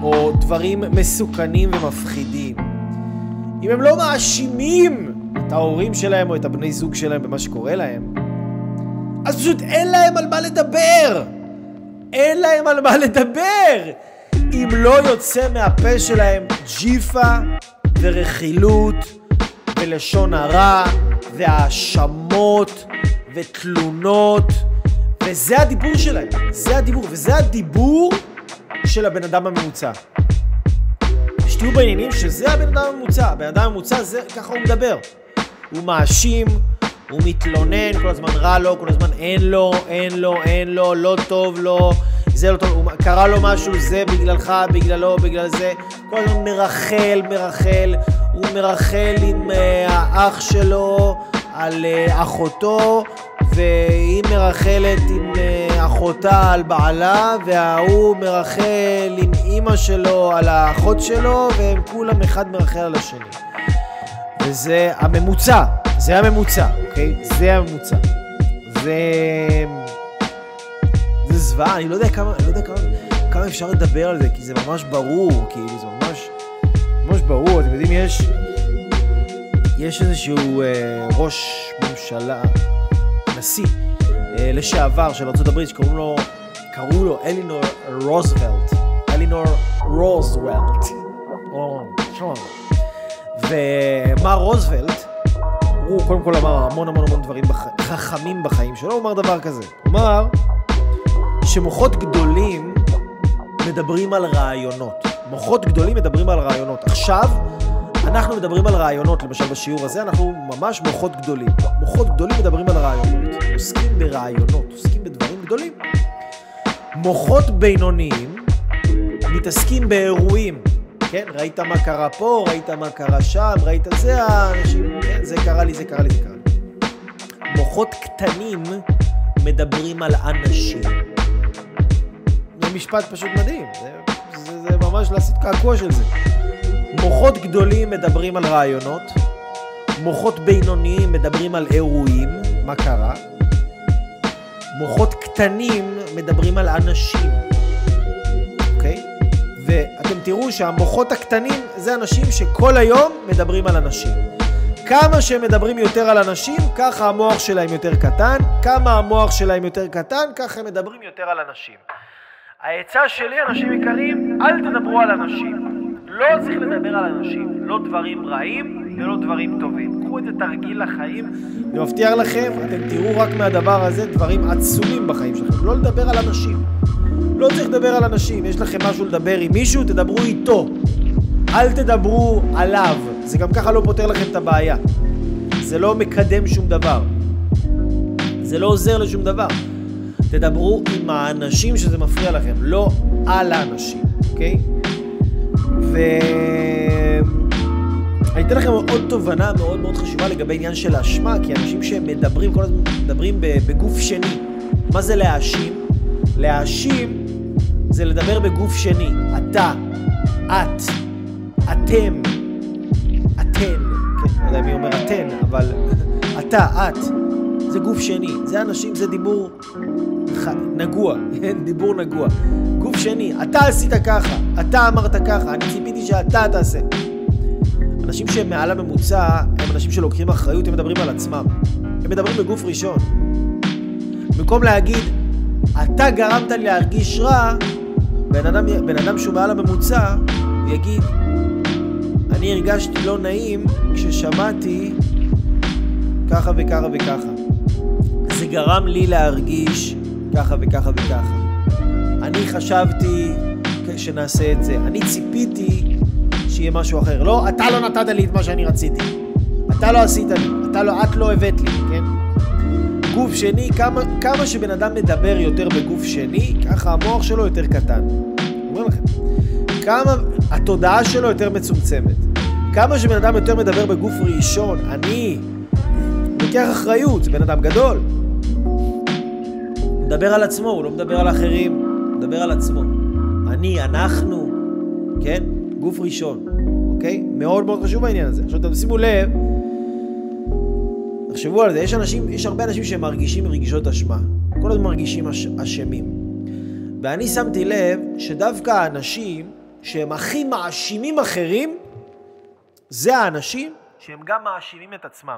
או דברים מסוכנים ומפחידים, אם הם לא מאשימים את ההורים שלהם או את הבני זוג שלהם במה שקורה להם, אז פשוט אין להם על מה לדבר. אין להם על מה לדבר. אם לא יוצא מהפה שלהם ג'יפה ורכילות ולשון הרע והאשמות ותלונות וזה הדיבור שלהם, זה הדיבור, וזה הדיבור של הבן אדם הממוצע. שתהיו בעניינים שזה הבן אדם הממוצע, הבן אדם הממוצע זה, ככה הוא מדבר. הוא מאשים, הוא מתלונן, כל הזמן רע לו, כל הזמן אין לו, אין לו, אין לו, לא טוב לו, זה לא טוב, הוא, קרה לו משהו, זה בגללך, בגללו, בגלל זה, כל הזמן מרחל, מרחל, הוא מרחל עם uh, האח שלו על uh, אחותו, והיא מרחלת עם uh, אחותה על בעלה, וההוא מרחל עם אימא שלו על האחות שלו, והם כולם אחד מרחל על השני. וזה הממוצע, זה הממוצע, אוקיי? זה הממוצע. זה... זה זוועה, אני לא יודע כמה, אני לא יודע כמה, כמה אפשר לדבר על זה, כי זה ממש ברור, כאילו, זה ממש, ממש ברור. אתם יודעים, יש, יש איזשהו אה, ראש ממשלה, נשיא אה, לשעבר של ארה"ב שקוראים לו, קראו לו אלינור רוזוולט, אלינור רוזוולט. ומר רוזוולט, הוא קודם כל אמר המון המון המון דברים בח... חכמים בחיים שלו, הוא אמר דבר כזה. הוא אמר שמוחות גדולים מדברים על רעיונות. מוחות גדולים מדברים על רעיונות. עכשיו, אנחנו מדברים על רעיונות, למשל בשיעור הזה, אנחנו ממש מוחות גדולים. מוחות גדולים מדברים על רעיונות. עוסקים ברעיונות, עוסקים בדברים גדולים. מוחות בינוניים מתעסקים באירועים. כן, ראית מה קרה פה, ראית מה קרה שם, ראית זה האנשים, כן, זה קרה לי, זה קרה לי, זה קרה לי. מוחות קטנים מדברים על אנשים. זה משפט פשוט מדהים, זה, זה, זה ממש לעשות קעקוע של זה. מוחות גדולים מדברים על רעיונות, מוחות בינוניים מדברים על אירועים, מה קרה. מוחות קטנים מדברים על אנשים. ואתם תראו שהמוחות הקטנים זה אנשים שכל היום מדברים על אנשים. כמה שהם מדברים יותר על אנשים, ככה המוח שלהם יותר קטן, כמה המוח שלהם יותר קטן, ככה הם מדברים יותר על אנשים. העצה שלי, אנשים יקרים, אל תדברו על אנשים. לא צריך לדבר על אנשים, לא דברים רעים ולא דברים טובים. קחו את זה תרגיל לחיים. אני מבטיח לכם, אתם תראו רק מהדבר הזה דברים עצומים בחיים שלכם. לא לדבר על אנשים. לא צריך לדבר על אנשים, יש לכם משהו לדבר עם מישהו, תדברו איתו. אל תדברו עליו, זה גם ככה לא פותר לכם את הבעיה. זה לא מקדם שום דבר. זה לא עוזר לשום דבר. תדברו עם האנשים שזה מפריע לכם, לא על האנשים, אוקיי? ו... אני אתן לכם עוד תובנה מאוד מאוד חשובה לגבי עניין של האשמה, כי אנשים שמדברים, כל הזמן מדברים בגוף שני. מה זה להאשים? להאשים זה לדבר בגוף שני. אתה, את, אתם, אתן, כן, לא יודע מי אומר אתן, אבל אתה, את, זה גוף שני. זה אנשים, זה דיבור ח... נגוע, כן? דיבור נגוע. גוף שני, אתה עשית ככה, אתה אמרת ככה, אני ציפיתי שאתה תעשה. אנשים שהם מעל הממוצע הם אנשים שלוקחים אחריות, הם מדברים על עצמם. הם מדברים בגוף ראשון. במקום להגיד, אתה גרמת לי להרגיש רע, בן אדם, בן אדם שהוא מעל הממוצע יגיד, אני הרגשתי לא נעים כששמעתי ככה וככה וככה. זה גרם לי להרגיש ככה וככה וככה. אני חשבתי שנעשה את זה. אני ציפיתי שיהיה משהו אחר. לא, אתה לא נתת לי את מה שאני רציתי. אתה לא עשית לי. אתה לא, את לא הבאת לי, כן? גוף שני, כמה, כמה שבן אדם מדבר יותר בגוף שני, ככה המוח שלו יותר קטן. אומר לכם. כמה התודעה שלו יותר מצומצמת. כמה שבן אדם יותר מדבר בגוף ראשון, אני לוקח אחריות, זה בן אדם גדול. הוא מדבר על עצמו, הוא לא מדבר על אחרים, הוא מדבר על עצמו. אני, אנחנו, כן? גוף ראשון, אוקיי? מאוד מאוד חשוב העניין הזה. עכשיו, אתם שימו לב, תחשבו על זה, יש אנשים, יש הרבה אנשים שמרגישים רגישות אשמה. כל הזמן מרגישים אש, אשמים. ואני שמתי לב שדווקא האנשים שהם הכי מאשימים אחרים, זה האנשים שהם גם מאשימים את עצמם.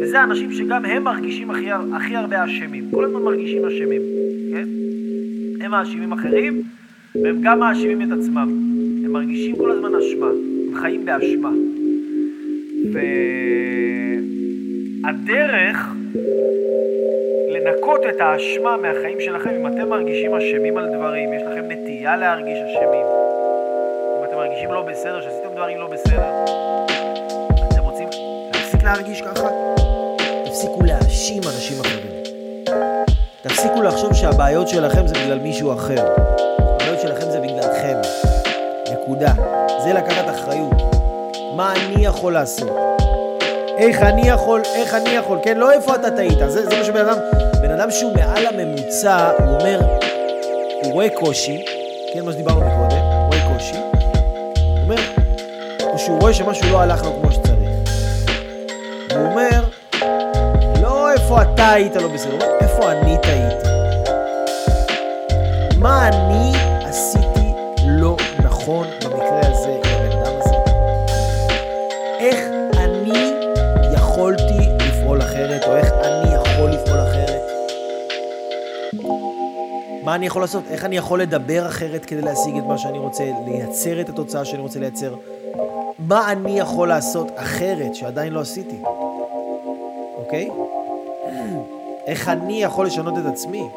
וזה האנשים שגם הם מרגישים הכי, הכי הרבה אשמים. כל הזמן מרגישים אשמים, כן? הם מאשימים אחרים, והם גם מאשימים את עצמם. הם מרגישים כל הזמן אשמה, הם חיים באשמה. והדרך לנקות את האשמה מהחיים שלכם, אם אתם מרגישים אשמים על דברים, יש לכם נטייה להרגיש אשמים, אם אתם מרגישים לא בסדר, שעשיתם דברים לא בסדר, אתם רוצים להפסיק להרגיש ככה? תפסיקו להאשים אנשים אחרים. תפסיקו לחשוב שהבעיות שלכם זה בגלל מישהו אחר. הבעיות שלכם זה בגללכם. נקודה. זה לקחת אחריות. מה אני יכול לעשות? איך אני יכול, איך אני יכול, כן? לא איפה אתה טעית. זה, זה מה שבן אדם, בן אדם שהוא מעל הממוצע, הוא אומר, הוא רואה קושי, כן, מה שדיברנו מקודם, הוא רואה קושי, הוא אומר, או שהוא רואה שמשהו לא הלך לו כמו שצריך. הוא אומר, לא איפה אתה היית לא בסדר, הוא אומר, איפה אני טעיתי. מה אני עשיתי לא נכון מה אני יכול לעשות? איך אני יכול לדבר אחרת כדי להשיג את מה שאני רוצה, לייצר את התוצאה שאני רוצה לייצר? מה אני יכול לעשות אחרת שעדיין לא עשיתי? אוקיי? איך אני יכול לשנות את עצמי?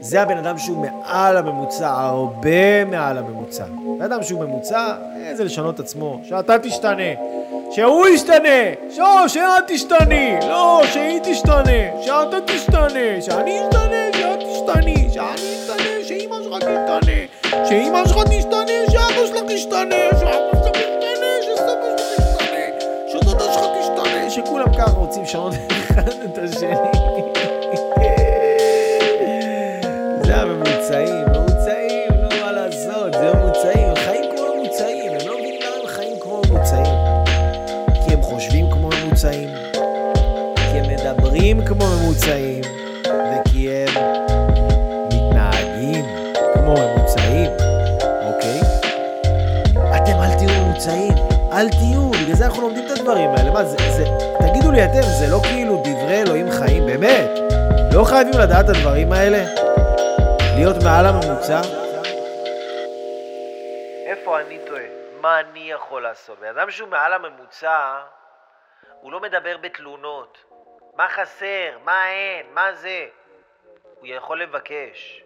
זה הבן אדם שהוא מעל הממוצע, הרבה מעל הממוצע. בן אדם שהוא ממוצע, זה לשנות עצמו. שאתה תשתנה, שהוא ישתנה, לא, שאת תשתני, לא, שהיא תשתנה, שאתה תשתנה, שאני אשתנה, תשתני, שאני אשתנה, שאימא שלך תשתנה, שאימא שלך תשתנה, שאבא שלך ישתנה, שאבא שלך ישתנה, שסבא שלך ישתנה, שדודה שלך תשתנה, שכולם ככה רוצים לשנות אחד את השני. אל תהיו, בגלל זה אנחנו לומדים את הדברים האלה. מה זה, זה, תגידו לי אתם, זה לא כאילו דברי אלוהים חיים, באמת? לא חייבים לדעת את הדברים האלה? להיות מעל הממוצע? איפה אני טועה? מה אני יכול לעשות? בן אדם שהוא מעל הממוצע, הוא לא מדבר בתלונות. מה חסר? מה אין? מה זה? הוא יכול לבקש.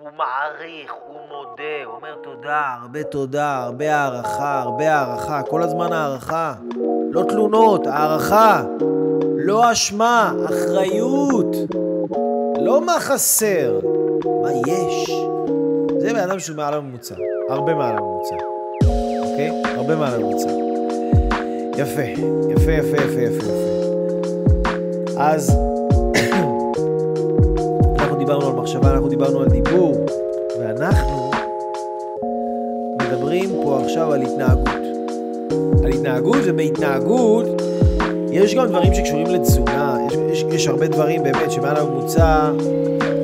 הוא מעריך, הוא מודה, הוא אומר תודה, הרבה תודה, הרבה הערכה, הרבה הערכה, כל הזמן הערכה. לא תלונות, הערכה. לא אשמה, אחריות. לא מה חסר, מה יש. זה בן אדם שהוא מעל הממוצע, הרבה מעל הממוצע, אוקיי? הרבה מעל הממוצע. יפה, יפה, יפה, יפה, יפה. אז דיברנו על מחשבה, אנחנו דיברנו על דיבור, ואנחנו מדברים פה עכשיו על התנהגות. על התנהגות, ובהתנהגות יש גם דברים שקשורים לתזונה, יש, יש, יש הרבה דברים באמת שמעל הממוצע,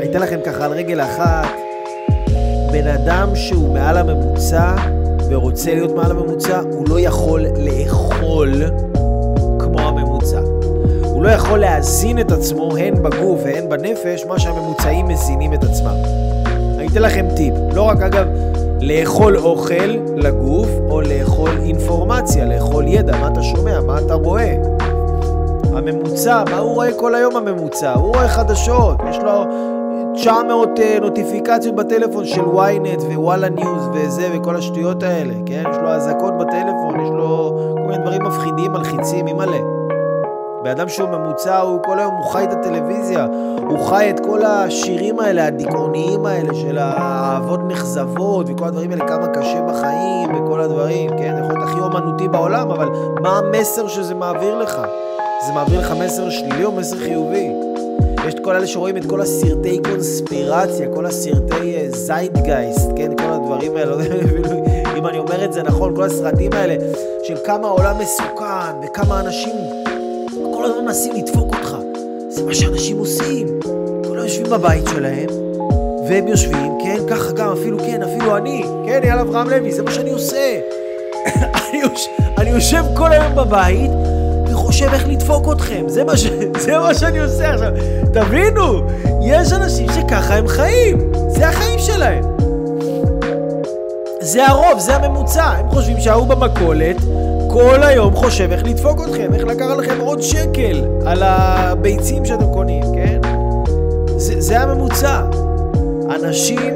אני אתן לכם ככה על רגל אחת, בן אדם שהוא מעל הממוצע ורוצה להיות מעל הממוצע, הוא לא יכול לאכול. הוא לא יכול להזין את עצמו הן בגוף והן בנפש, מה שהממוצעים מזינים את עצמם. אני אתן לכם טיפ, לא רק אגב לאכול אוכל לגוף, או לאכול אינפורמציה, לאכול ידע, מה אתה שומע, מה אתה רואה. הממוצע, מה הוא רואה כל היום הממוצע? הוא רואה חדשות, יש לו 900 uh, נוטיפיקציות בטלפון של ynet ווואלה ניוז וזה וכל השטויות האלה, כן? יש לו אזעקות בטלפון, יש לו כל מיני דברים מפחידים, מלחיצים, אימא'לה. בן אדם שהוא ממוצע, הוא כל היום, הוא חי את הטלוויזיה, הוא חי את כל השירים האלה, הדיכאוניים האלה של האהבות נכזבות וכל הדברים האלה, כמה קשה בחיים וכל הדברים, כן? יכול להיות הכי אומנותי בעולם, אבל מה המסר שזה מעביר לך? זה מעביר לך מסר שלילי או מסר חיובי? יש את כל אלה שרואים את כל הסרטי קונספירציה, כל הסרטי זיידגייסט, כן? כל הדברים האלה, לא יודע אם אני אומר את זה נכון, כל הסרטים האלה של כמה העולם מסוכן וכמה אנשים כל הזמן מנסים לדפוק אותך. זה מה שאנשים עושים. כולם יושבים בבית שלהם, והם יושבים, כן, ככה גם, אפילו, כן, אפילו אני, כן, אייל אברהם לוי, זה מה שאני עושה. אני, יוש... אני יושב כל היום בבית וחושב איך לדפוק אתכם, זה מה, ש... זה מה שאני עושה עכשיו. תבינו, יש אנשים שככה הם חיים, זה החיים שלהם. זה הרוב, זה הממוצע. הם חושבים שההוא במכולת כל היום חושב איך לדפוק אתכם, איך לקחת לכם עוד שקל על הביצים שאתם קונים, כן? זה, זה הממוצע. אנשים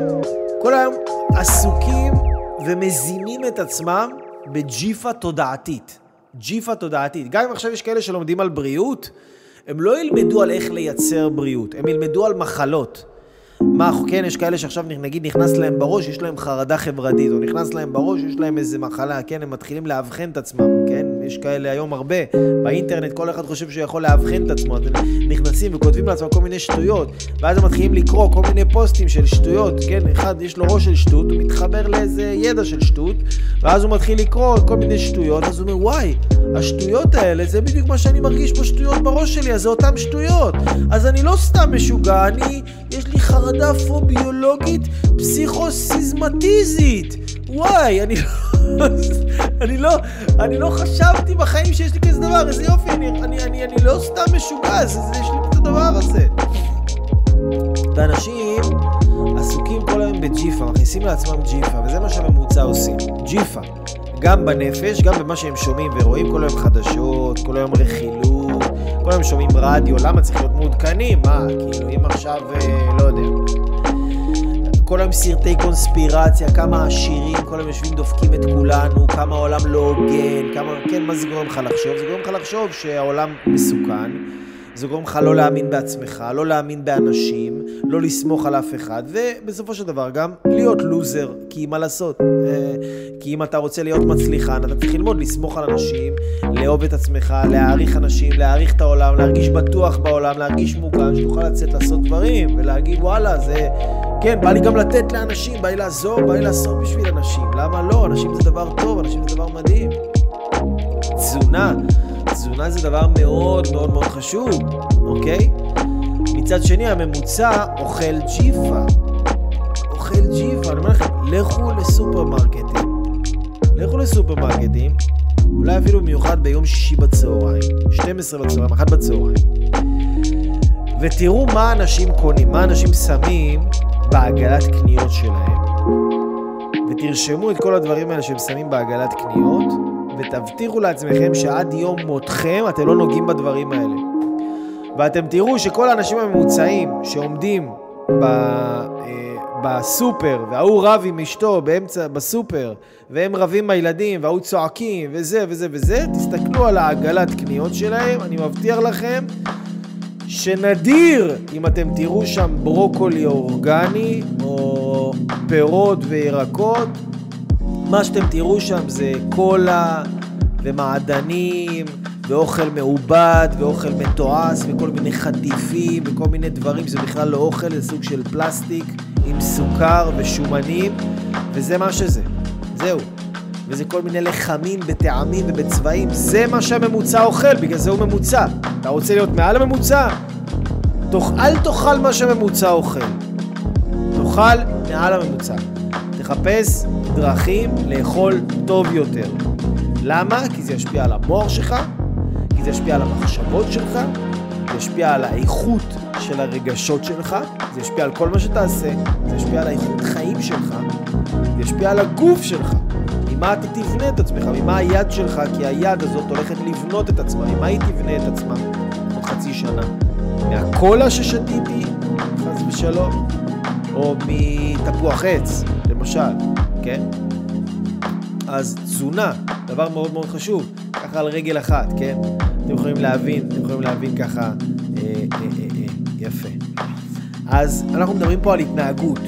כל היום עסוקים ומזינים את עצמם בג'יפה תודעתית. ג'יפה תודעתית. גם אם עכשיו יש כאלה שלומדים על בריאות, הם לא ילמדו על איך לייצר בריאות, הם ילמדו על מחלות. מה, כן, יש כאלה שעכשיו נגיד נכנס להם בראש, יש להם חרדה חברתית, או נכנס להם בראש, יש להם איזה מחלה, כן, הם מתחילים לאבחן את עצמם, כן? יש כאלה היום הרבה. באינטרנט כל אחד חושב שהוא יכול לאבחן את עצמו, אתם נכנסים וכותבים לעצמם כל מיני שטויות, ואז הם מתחילים לקרוא כל מיני פוסטים של שטויות, כן? אחד יש לו ראש של שטות, הוא מתחבר לאיזה ידע של שטות, ואז הוא מתחיל לקרוא כל מיני שטויות, אז הוא אומר, וואי, השטויות האלה זה בדיוק מה שאני מרגיש בשטויות בראש שלי, אז זה אותן שטויות. אז אני לא סתם משוגע, אני, יש לי חרדה פוביולוגית פסיכוסיזמטיזית. וואי, אני לא... אני לא, אני לא חשבתי בחיים שיש לי כזה דבר, איזה יופי, אני, אני, אני, אני לא סתם משוגע, זה, זה, יש לי את הדבר הזה. ואנשים עסוקים כל היום בג'יפה, מכניסים לעצמם ג'יפה, וזה מה שהממוצע עושים, ג'יפה. גם בנפש, גם במה שהם שומעים ורואים כל היום חדשות, כל היום רכילות, כל היום שומעים רדיו, למה צריך להיות מעודכנים? מה, כאילו אם עכשיו, אה, לא יודע, כל היום סרטי קונספירציה, כמה עשירים, כל היום יושבים דופקים את כולנו, כמה העולם לא הוגן, כמה, כן, מה זה גורם לך לחשוב? זה גורם לך לחשוב שהעולם מסוכן. זה גורם לך לא להאמין בעצמך, לא להאמין באנשים, לא לסמוך על אף אחד, ובסופו של דבר גם להיות לוזר, כי מה לעשות? אה, כי אם אתה רוצה להיות מצליחן, אתה צריך ללמוד לסמוך על אנשים, לאהוב את עצמך, להעריך אנשים, להעריך את העולם, להרגיש בטוח בעולם, להרגיש מוגן, שתוכל לצאת לעשות דברים, ולהגיד וואלה, זה... כן, בא לי גם לתת לאנשים, בא לי לעזור, בא לי לעשות בשביל אנשים. למה לא? אנשים זה דבר טוב, אנשים זה דבר מדהים. תזונה. תזונה זה דבר מאוד מאוד מאוד חשוב, אוקיי? מצד שני, הממוצע אוכל ג'יפה. אוכל ג'יפה. אני אומר לכם, לכו לסופרמרקטים. לכו לסופרמרקטים, אולי אפילו במיוחד ביום שישי בצהריים, 12 בצהריים, 1 בצהריים. ותראו מה אנשים קונים, מה אנשים שמים בעגלת קניות שלהם. ותרשמו את כל הדברים האלה שהם שמים בעגלת קניות, ותבטיחו לעצמכם שעד יום מותכם אתם לא נוגעים בדברים האלה. ואתם תראו שכל האנשים הממוצעים שעומדים ב, אה, בסופר, וההוא רב עם אשתו באמצע, בסופר, והם רבים עם הילדים, וההוא צועקים, וזה וזה וזה, תסתכלו על העגלת קניות שלהם, אני מבטיח לכם שנדיר אם אתם תראו שם ברוקולי אורגני, או פירות וירקות, מה שאתם תראו שם זה קולה ומעדנים ואוכל מעובד ואוכל מתועש וכל מיני חטיפים וכל מיני דברים, זה בכלל לא אוכל, זה סוג של פלסטיק עם סוכר ושומנים וזה מה שזה, זהו. וזה כל מיני לחמים בטעמים ובצבעים, זה מה שהממוצע אוכל, בגלל זה הוא ממוצע. אתה רוצה להיות מעל הממוצע? תאכל, אל תאכל מה שהממוצע אוכל. תאכל מעל הממוצע. תחפש דרכים לאכול טוב יותר. למה? כי זה ישפיע על המוח שלך, כי זה ישפיע על המחשבות שלך, זה ישפיע על האיכות של הרגשות שלך, זה ישפיע על כל מה שתעשה, זה ישפיע על האיכות חיים שלך, זה ישפיע על הגוף שלך. ממה אתה תבנה את עצמך, ממה היד שלך, כי היד הזאת הולכת לבנות את עצמה, ממה היא תבנה את עצמה עוד חצי שנה? מהקולה ששתיתי, חס ושלום, או מתפוח עץ, למשל, כן? אז תזונה, דבר מאוד מאוד חשוב, ככה על רגל אחת, כן? אתם יכולים להבין, אתם יכולים להבין ככה, אה, אה, אה, אה, יפה. אז אנחנו מדברים פה על התנהגות,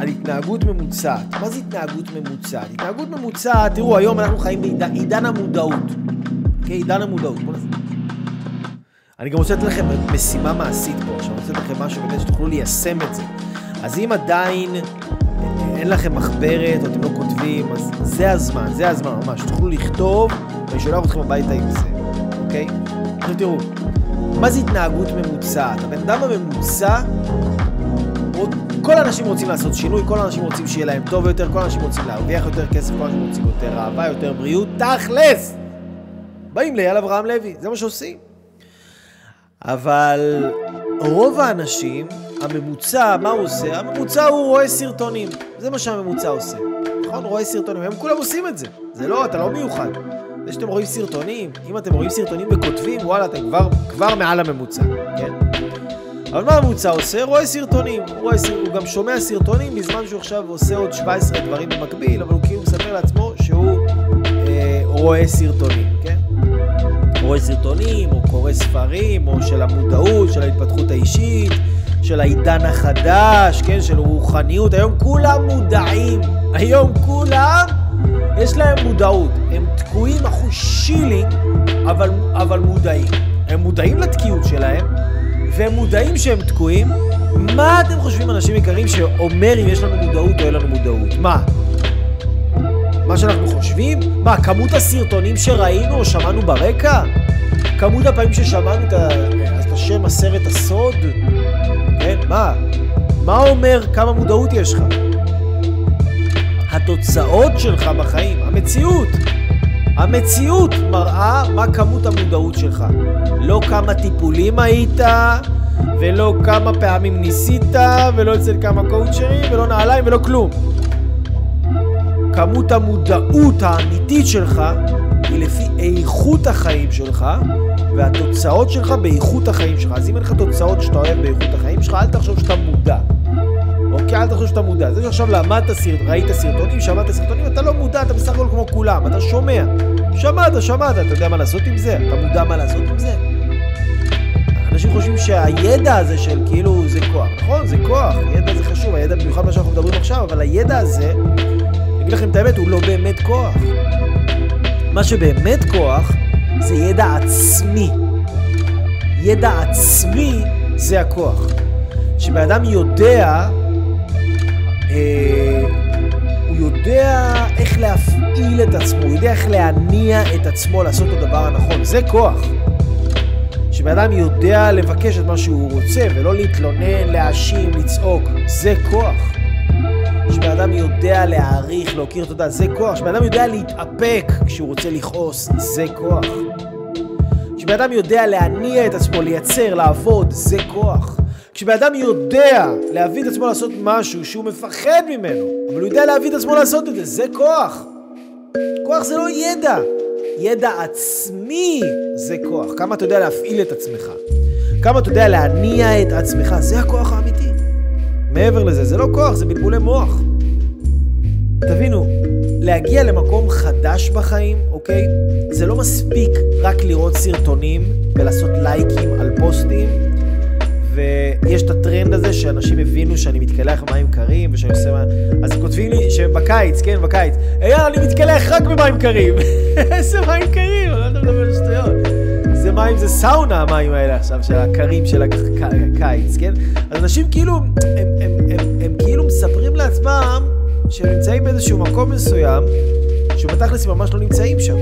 על התנהגות ממוצעת. מה זה התנהגות ממוצעת? התנהגות ממוצעת, תראו, היום אנחנו חיים בעידן המודעות. אוקיי? עידן המודעות. בואו נעשה. אני גם רוצה לתת לכם משימה מעשית פה, עכשיו אני רוצה לתת לכם משהו באמת שתוכלו ליישם את זה. אז אם עדיין אין לכם מחברת או אתם לא כותבים, אז זה הזמן, זה הזמן ממש. תוכלו לכתוב, ואני שולח אתכם הביתה עם זה, אוקיי? עכשיו תראו, מה זה התנהגות ממוצעת? הבן אדם הממוצע כל האנשים רוצים לעשות שינוי, כל האנשים רוצים שיהיה להם טוב יותר, כל האנשים רוצים להרוויח יותר כסף, כל האנשים רוצים יותר אהבה, יותר בריאות, תכלס! באים לאייל אברהם לוי, זה מה שעושים. אבל רוב האנשים, הממוצע, מה הוא עושה? הממוצע הוא רואה סרטונים. זה מה שהממוצע עושה. נכון? רואה סרטונים. הם כולם עושים את זה. זה לא, אתה לא מיוחד. זה שאתם רואים סרטונים, אם אתם רואים סרטונים וכותבים, וואלה, אתם כבר, כבר מעל הממוצע, כן? אבל מה הממוצע עושה? רואה סרטונים. הוא, רואה, הוא גם שומע סרטונים בזמן שהוא עכשיו עושה עוד 17 דברים במקביל, אבל הוא כאילו מספר לעצמו שהוא אה, רואה סרטונים, כן? רואה סרטונים, או קורא ספרים, או של המודעות, של ההתפתחות האישית, של העידן החדש, כן? של רוחניות. היום כולם מודעים. היום כולם, יש להם מודעות. הם תקועים אחוז שילינג, אבל, אבל מודעים. הם מודעים לתקיעות שלהם, והם מודעים שהם תקועים. מה אתם חושבים, אנשים יקרים, שאומר אם יש לנו מודעות או אין לנו מודעות? מה? מה שאנחנו חושבים? מה, כמות הסרטונים שראינו או שמענו ברקע? כמות הפעמים ששמענו את, את השם הסרט הסוד? כן, מה? מה אומר כמה מודעות יש לך? התוצאות שלך בחיים, המציאות. המציאות מראה מה כמות המודעות שלך. לא כמה טיפולים היית, ולא כמה פעמים ניסית, ולא אצל כמה קואוצ'רים, ולא נעליים, ולא כלום. כמות המודעות האמיתית שלך היא לפי איכות החיים שלך והתוצאות שלך באיכות החיים שלך. אז אם אין לך תוצאות שאתה אוהב באיכות החיים שלך, אל תחשוב שאתה מודע. אוקיי? אל תחשוב שאתה מודע. זה שעכשיו למדת סרט, ראית סרטונים, שמעת סרטונים, אתה לא מודע, אתה בסך הכל כמו כולם, אתה שומע. שמעת, שמעת, אתה יודע מה לעשות עם זה? אתה מודע מה לעשות עם זה? אנשים חושבים שהידע הזה של כאילו זה כוח. נכון, זה כוח, ידע זה חשוב, הידע במיוחד מה שאנחנו מדברים עכשיו, אבל הידע הזה אגיד לכם את האמת, הוא לא באמת כוח. מה שבאמת כוח זה ידע עצמי. ידע עצמי זה הכוח. כשבן יודע, אה, הוא יודע איך להפעיל את עצמו, הוא יודע איך להניע את עצמו לעשות את הדבר הנכון, זה כוח. כשבן אדם יודע לבקש את מה שהוא רוצה ולא להתלונן, להאשים, לצעוק, זה כוח. שבן אדם יודע להעריך, להוקיר תודה, זה כוח. שבן אדם יודע להתאפק כשהוא רוצה לכעוס, זה כוח. כשבן אדם יודע להניע את עצמו, לייצר, לעבוד, זה כוח. כשבן אדם יודע להביא את עצמו לעשות משהו שהוא מפחד ממנו, אבל הוא יודע להביא את עצמו לעשות את זה, זה כוח. כוח זה לא ידע. ידע עצמי זה כוח. כמה אתה יודע להפעיל את עצמך. כמה אתה יודע להניע את עצמך, זה הכוח האמיתי. מעבר לזה, זה לא כוח, זה בלבולי מוח. תבינו, להגיע למקום חדש בחיים, אוקיי? זה לא מספיק רק לראות סרטונים ולעשות לייקים על פוסטים, ויש את הטרנד הזה שאנשים הבינו שאני מתקלח במים קרים ושאני עושה מה... אז כותבים לי שבקיץ, כן, בקיץ, אייל, אני מתקלח רק במים קרים. איזה מים קרים? אני לא יודע לדבר על שטויות. זה מים, זה סאונה המים האלה עכשיו, של הקרים של הקיץ, כן? אז אנשים כאילו, הם, הם, הם, הם, הם כאילו מספרים לעצמם שהם נמצאים באיזשהו מקום מסוים, שבתכלס הם ממש לא נמצאים שם.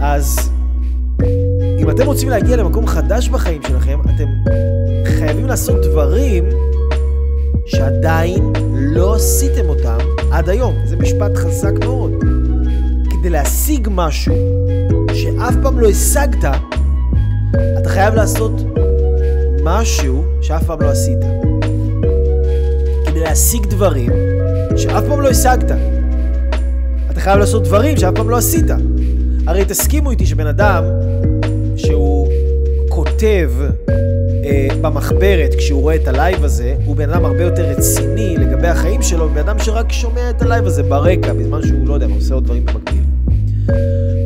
אז אם אתם רוצים להגיע למקום חדש בחיים שלכם, אתם חייבים לעשות דברים שעדיין לא עשיתם אותם עד היום. זה משפט חזק מאוד. כדי להשיג משהו שאף פעם לא השגת, אתה חייב לעשות משהו שאף פעם לא עשית. כדי להשיג דברים שאף פעם לא השגת. אתה חייב לעשות דברים שאף פעם לא עשית. הרי תסכימו איתי שבן אדם כותב אה, במחברת כשהוא רואה את הלייב הזה, הוא בן אדם הרבה יותר רציני לגבי החיים שלו, מבן אדם שרק שומע את הלייב הזה ברקע, בזמן שהוא, לא יודע, עושה עוד דברים במקביל.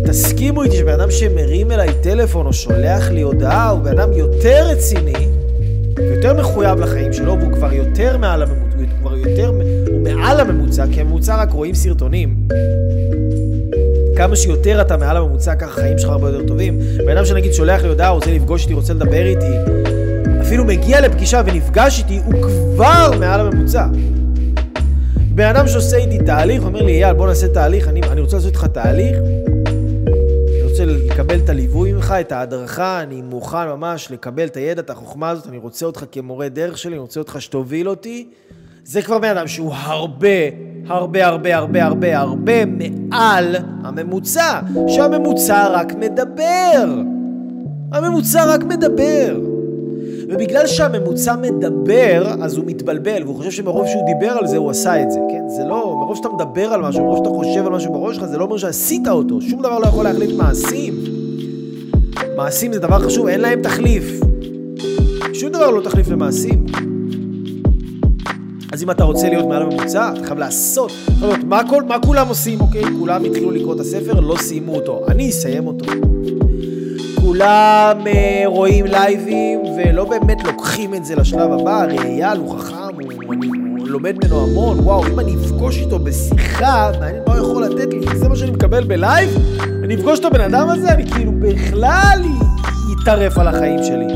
תסכימו איתי שבן אדם שמרים אליי טלפון או שולח לי הודעה הוא בן אדם יותר רציני ויותר מחויב לחיים שלו והוא כבר יותר מעל הממוצע, הוא כבר יותר, הוא מעל הממוצע, כי הממוצע רק רואים סרטונים. כמה שיותר אתה מעל הממוצע, ככה החיים שלך הרבה יותר טובים. בן אדם שנגיד שולח לי הודעה, רוצה לפגוש איתי, רוצה לדבר איתי, אפילו מגיע לפגישה ונפגש איתי, הוא כבר מעל הממוצע. בן אדם שעושה איתי תהליך, אומר לי, אייל, בוא נעשה תהליך, אני, אני רוצה לעשות איתך תהליך, לקבל את הליווי ממך, את ההדרכה, אני מוכן ממש לקבל את הידע, את החוכמה הזאת, אני רוצה אותך כמורה דרך שלי, אני רוצה אותך שתוביל אותי. זה כבר בן אדם שהוא הרבה, הרבה, הרבה, הרבה, הרבה, הרבה מעל הממוצע, שהממוצע רק מדבר. הממוצע רק מדבר. ובגלל שהממוצע מדבר, אז הוא מתבלבל, והוא חושב שמרוב שהוא דיבר על זה, הוא עשה את זה, כן? זה לא, מרוב שאתה מדבר על משהו, מרוב שאתה חושב על משהו בראש שלך, זה לא אומר שעשית אותו. שום דבר לא יכול להחליט מעשים. מעשים זה דבר חשוב, אין להם תחליף. שום דבר לא תחליף למעשים. אז אם אתה רוצה להיות מעל הממוצע, אתה חייב לעשות. חייב מה, כל, מה כולם עושים, אוקיי? כולם התחילו לקרוא את הספר, לא סיימו אותו. אני אסיים אותו. כולם אה, רואים לייבים ולא באמת לוקחים את זה לשלב הבא, הרי אייל הוא חכם, הוא, הוא לומד ממנו המון, וואו, אם אני אפגוש איתו בשיחה, מעניין מה הוא יכול לתת לי, זה מה שאני מקבל בלייב, אני אפגוש את הבן אדם הזה, אני כאילו בכלל יטרף על החיים שלי.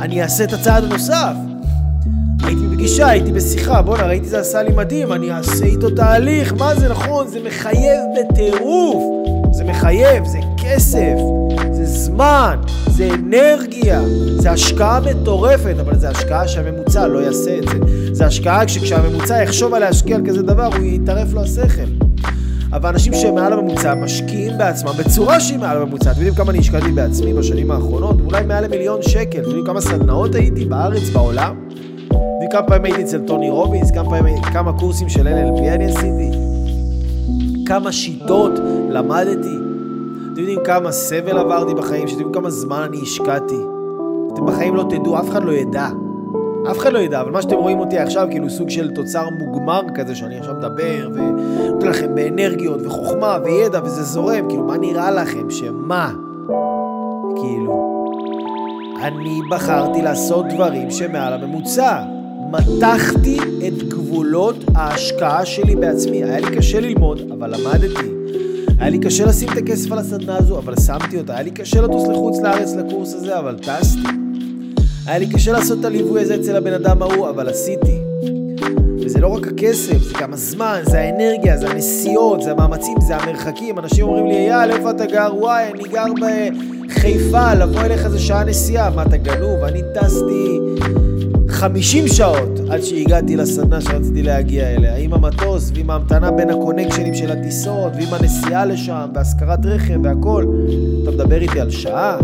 אני אעשה את הצעד הנוסף. הייתי בפגישה, הייתי בשיחה, בואנה, ראיתי זה עשה לי מדהים, אני אעשה איתו תהליך, מה זה נכון, זה מחייב בטירוף, זה מחייב, זה כסף, זה זמן, זה אנרגיה, זה השקעה מטורפת, אבל זה השקעה שהממוצע לא יעשה את זה. זה השקעה שכשהממוצע יחשוב על להשקיע על כזה דבר, הוא יטרף לו השכל. אבל אנשים שהם מעל הממוצע משקיעים בעצמם בצורה שהיא מעל הממוצע. אתם יודעים כמה אני השקעתי בעצמי בשנים האחרונות? אולי מעל למיליון שקל. אתם יודעים כמה סדנאות הייתי בארץ, בעולם? וכמה פעמים הייתי אצל טוני רובינס, כמה פעמים, כמה קורסים של LLP אני עשיתי, כמה שיטות למדתי. אתם יודעים כמה סבל עברתי בחיים, שאתם יודעים כמה זמן אני השקעתי. אתם בחיים לא תדעו, אף אחד לא ידע. אף אחד לא ידע, אבל מה שאתם רואים אותי עכשיו, כאילו סוג של תוצר מוגמר כזה, שאני עכשיו מדבר, ונותן לכם באנרגיות, וחוכמה, וידע, וזה זורם, כאילו, מה נראה לכם? שמה? כאילו, אני בחרתי לעשות דברים שמעל הממוצע. מתחתי את גבולות ההשקעה שלי בעצמי. היה לי קשה ללמוד, אבל למדתי. היה לי קשה לשים את הכסף על הסדנה הזו, אבל שמתי אותה. היה לי קשה לטוס לחוץ לארץ לקורס הזה, אבל טסתי. היה לי קשה לעשות את הליווי הזה אצל הבן אדם ההוא, אבל עשיתי. לא רק הכסף, זה גם הזמן, זה האנרגיה, זה הנסיעות, זה המאמצים, זה המרחקים. אנשים אומרים לי, אייל, איפה אתה גר? וואי, אני גר בחיפה, לבוא אליך זה שעה נסיעה. מה, אתה גנוב? אני טסתי 50 שעות עד שהגעתי לסדנה שרציתי להגיע אליה, עם המטוס ועם ההמתנה בין הקונקשנים של הטיסות ועם הנסיעה לשם והשכרת רכב והכל. אתה מדבר איתי על שעה?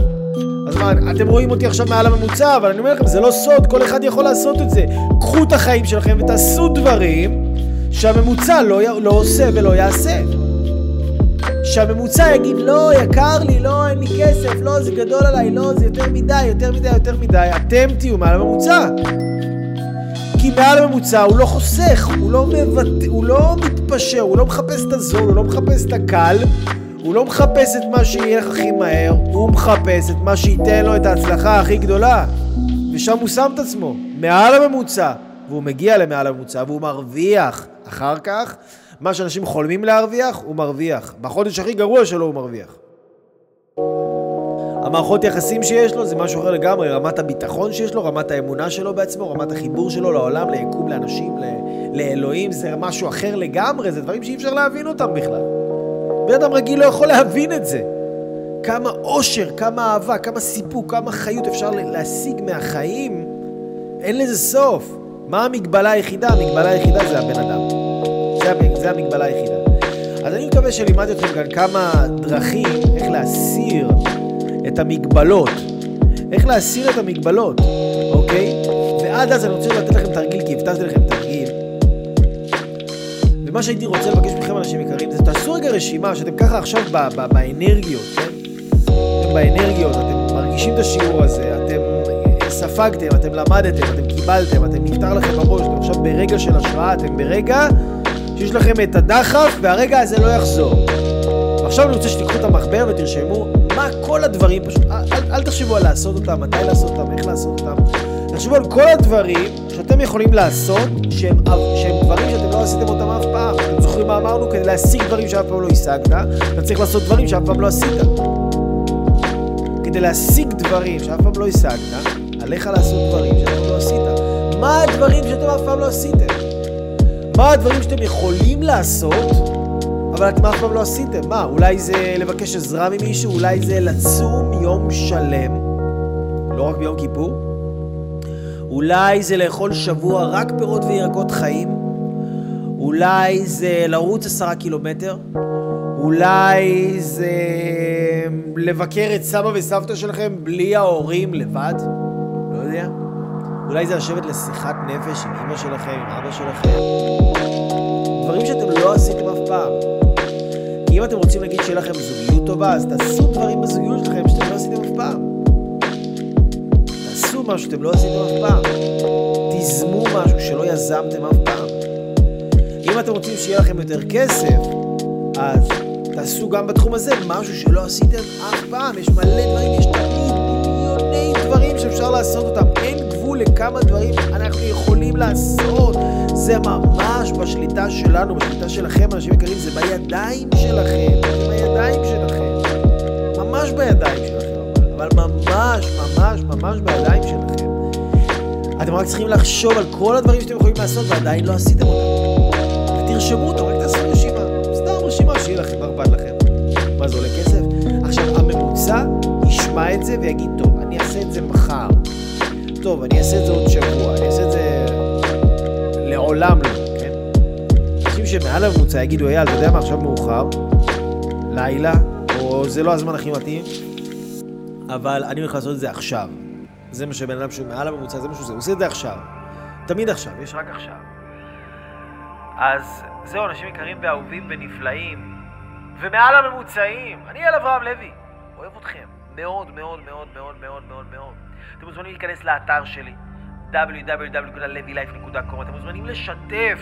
אז מה, אתם רואים אותי עכשיו מעל הממוצע, אבל אני אומר לכם, זה לא סוד, כל אחד יכול לעשות את זה. קחו את החיים שלכם ותעשו דברים שהממוצע לא, לא עושה ולא יעשה. שהממוצע יגיד, לא, יקר לי, לא, אין לי כסף, לא, זה גדול עליי, לא, זה יותר מדי, יותר מדי, יותר מדי, אתם תהיו מעל הממוצע. כי מעל הממוצע הוא לא חוסך, הוא לא, מבט... הוא לא מתפשר, הוא לא מחפש את הזול, הוא לא מחפש את הקל, הוא לא מחפש את מה שיהיה לך הכי מהר, הוא מחפש את מה שייתן לו את ההצלחה הכי גדולה. ושם הוא שם את עצמו, מעל הממוצע, והוא מגיע למעל הממוצע, והוא מרוויח אחר כך מה שאנשים חולמים להרוויח, הוא מרוויח. בחודש הכי גרוע שלו הוא מרוויח. המערכות יחסים שיש לו זה משהו אחר לגמרי, רמת הביטחון שיש לו, רמת האמונה שלו בעצמו, רמת החיבור שלו לעולם, ליקום, לאנשים, לאלוהים, זה משהו אחר לגמרי, זה דברים שאי אפשר להבין אותם בכלל. בן אדם רגיל לא יכול להבין את זה. כמה אושר, כמה אהבה, כמה סיפוק, כמה חיות אפשר להשיג מהחיים, אין לזה סוף. מה המגבלה היחידה? המגבלה היחידה זה הבן אדם. זה, זה המגבלה היחידה. אז אני מקווה שלימדתי אתכם כאן כמה דרכים איך להסיר את המגבלות. איך להסיר את המגבלות, אוקיי? ועד אז אני רוצה לתת לכם תרגיל, כי הבטחתי לכם תרגיל. ומה שהייתי רוצה לבקש מכם, אנשים יקרים, זה תעשו רגע רשימה, שאתם ככה עכשיו באנרגיות, כן? אתם באנרגיות, אתם מרגישים את השיעור הזה, אתם ספגתם, אתם למדתם, אתם קיבלתם, אתם נפתר לכם בראש, אתם עכשיו ברגע של השראה, אתם ברגע שיש לכם את הדחף והרגע הזה לא יחזור. ועכשיו אני רוצה שתיקחו את המחבר ותרשמו מה כל הדברים, פשוט אל, אל, אל תחשבו על לעשות אותם, מתי לעשות אותם, איך לעשות אותם. תחשבו על כל הדברים שאתם יכולים לעשות, שהם, שהם דברים שאתם לא עשיתם אותם אף פעם. אתם זוכרים מה אמרנו? כדי להשיג דברים שאף פעם לא השגת, אתה צריך לעשות דברים שאף פעם לא עשית. כדי להשיג דברים שאף פעם לא השגת, עליך לעשות דברים שאף פעם לא עשית. מה הדברים שאתם אף פעם לא עשיתם? מה הדברים שאתם יכולים לעשות, אבל אתם אף פעם לא עשיתם. מה, אולי זה לבקש עזרה ממישהו? אולי זה לצום יום שלם, לא רק ביום כיפור? אולי זה לאכול שבוע רק פירות וירקות חיים? אולי זה לרוץ עשרה קילומטר? אולי זה לבקר את סבא וסבתא שלכם בלי ההורים לבד? לא יודע. אולי זה לשבת לשיחת נפש עם אמא שלכם, עם אבא שלכם. דברים שאתם לא עשיתם אף פעם. כי אם אתם רוצים להגיד שיהיה לכם זוגיות טובה, אז תעשו דברים בזוגיות שלכם שאתם לא עשיתם אף פעם. משהו שאתם לא עשיתם אף פעם. תיזמו משהו שלא יזמתם אף פעם. אם אתם רוצים שיהיה לכם יותר כסף, אז תעשו גם בתחום הזה משהו שלא עשיתם אף פעם. יש מלא דברים, יש תמיד מיליוני דברים שאפשר לעשות אותם. אין גבול לכמה דברים אנחנו יכולים לעשות. זה ממש בשליטה שלנו, בשליטה שלכם, אנשים יקרים, זה בידיים שלכם. בידיים שלכם. ממש בידיים שלכם, ממש, ממש, ממש בידיים שלכם. אתם רק צריכים לחשוב על כל הדברים שאתם יכולים לעשות ועדיין לא עשיתם אותם. תרשמו אותם, רק תעשו רשימה. סתם רשימה שיהיה לכם, מה אכפת לכם? מה זה עולה כסף? עכשיו, הממוצע ישמע את זה ויגיד, טוב, אני אעשה את זה מחר. טוב, אני אעשה את זה עוד שבוע, אני אעשה את זה לעולם לא, כן? אנשים שמעל הממוצע יגידו, אייל, אתה יודע מה, עכשיו מאוחר, לילה, או זה לא הזמן הכי מתאים, אבל אני הולך לעשות את זה עכשיו. זה מה שבן אדם שהוא מעל הממוצע, זה מה שהוא עושה, הוא עושה את זה עכשיו. תמיד עכשיו, יש רק עכשיו. אז זהו, אנשים יקרים ואהובים ונפלאים, ומעל הממוצעים, אני אייל אברהם לוי, אוהב אתכם מאוד מאוד מאוד מאוד מאוד מאוד מאוד. אתם מוזמנים להיכנס לאתר שלי, www.levylife.com, אתם מוזמנים לשתף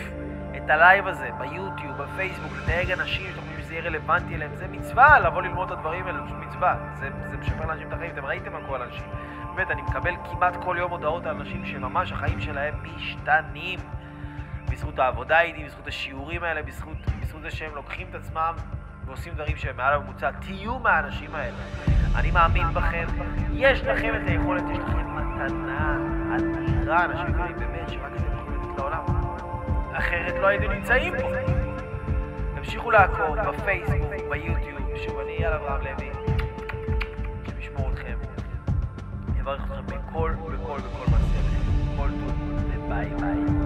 את הלייב הזה ביוטיוב, בפייסבוק, לתייג אנשים שאתם יהיה רלוונטי אליהם, זה מצווה לבוא ללמוד את הדברים האלה, פשוט מצווה, זה, זה משפר לאנשים את החיים, אתם ראיתם על כל האנשים. באמת, אני מקבל כמעט כל יום הודעות על אנשים שממש החיים שלהם משתנים. בזכות העבודה איתי, בזכות השיעורים האלה, בזכות, בזכות זה שהם לוקחים את עצמם ועושים דברים שהם מעל הממוצע. תהיו מהאנשים האלה. אני מאמין בכם, יש לכם את היכולת, יש לכם מתנה אדירה, אנשים יקרים באמת, שרק אתם יכולים לתת לעולם. אחרת לא הייתם נמצאים פה. תמשיכו לעקוד בפייסבוק, ביוטיוב, שוב אני יאללה אברהם לוי, השם ישמור אתכם, אני אברך אתכם בכל, בכל, בכל מעשה, בכל טוב, וביי ביי.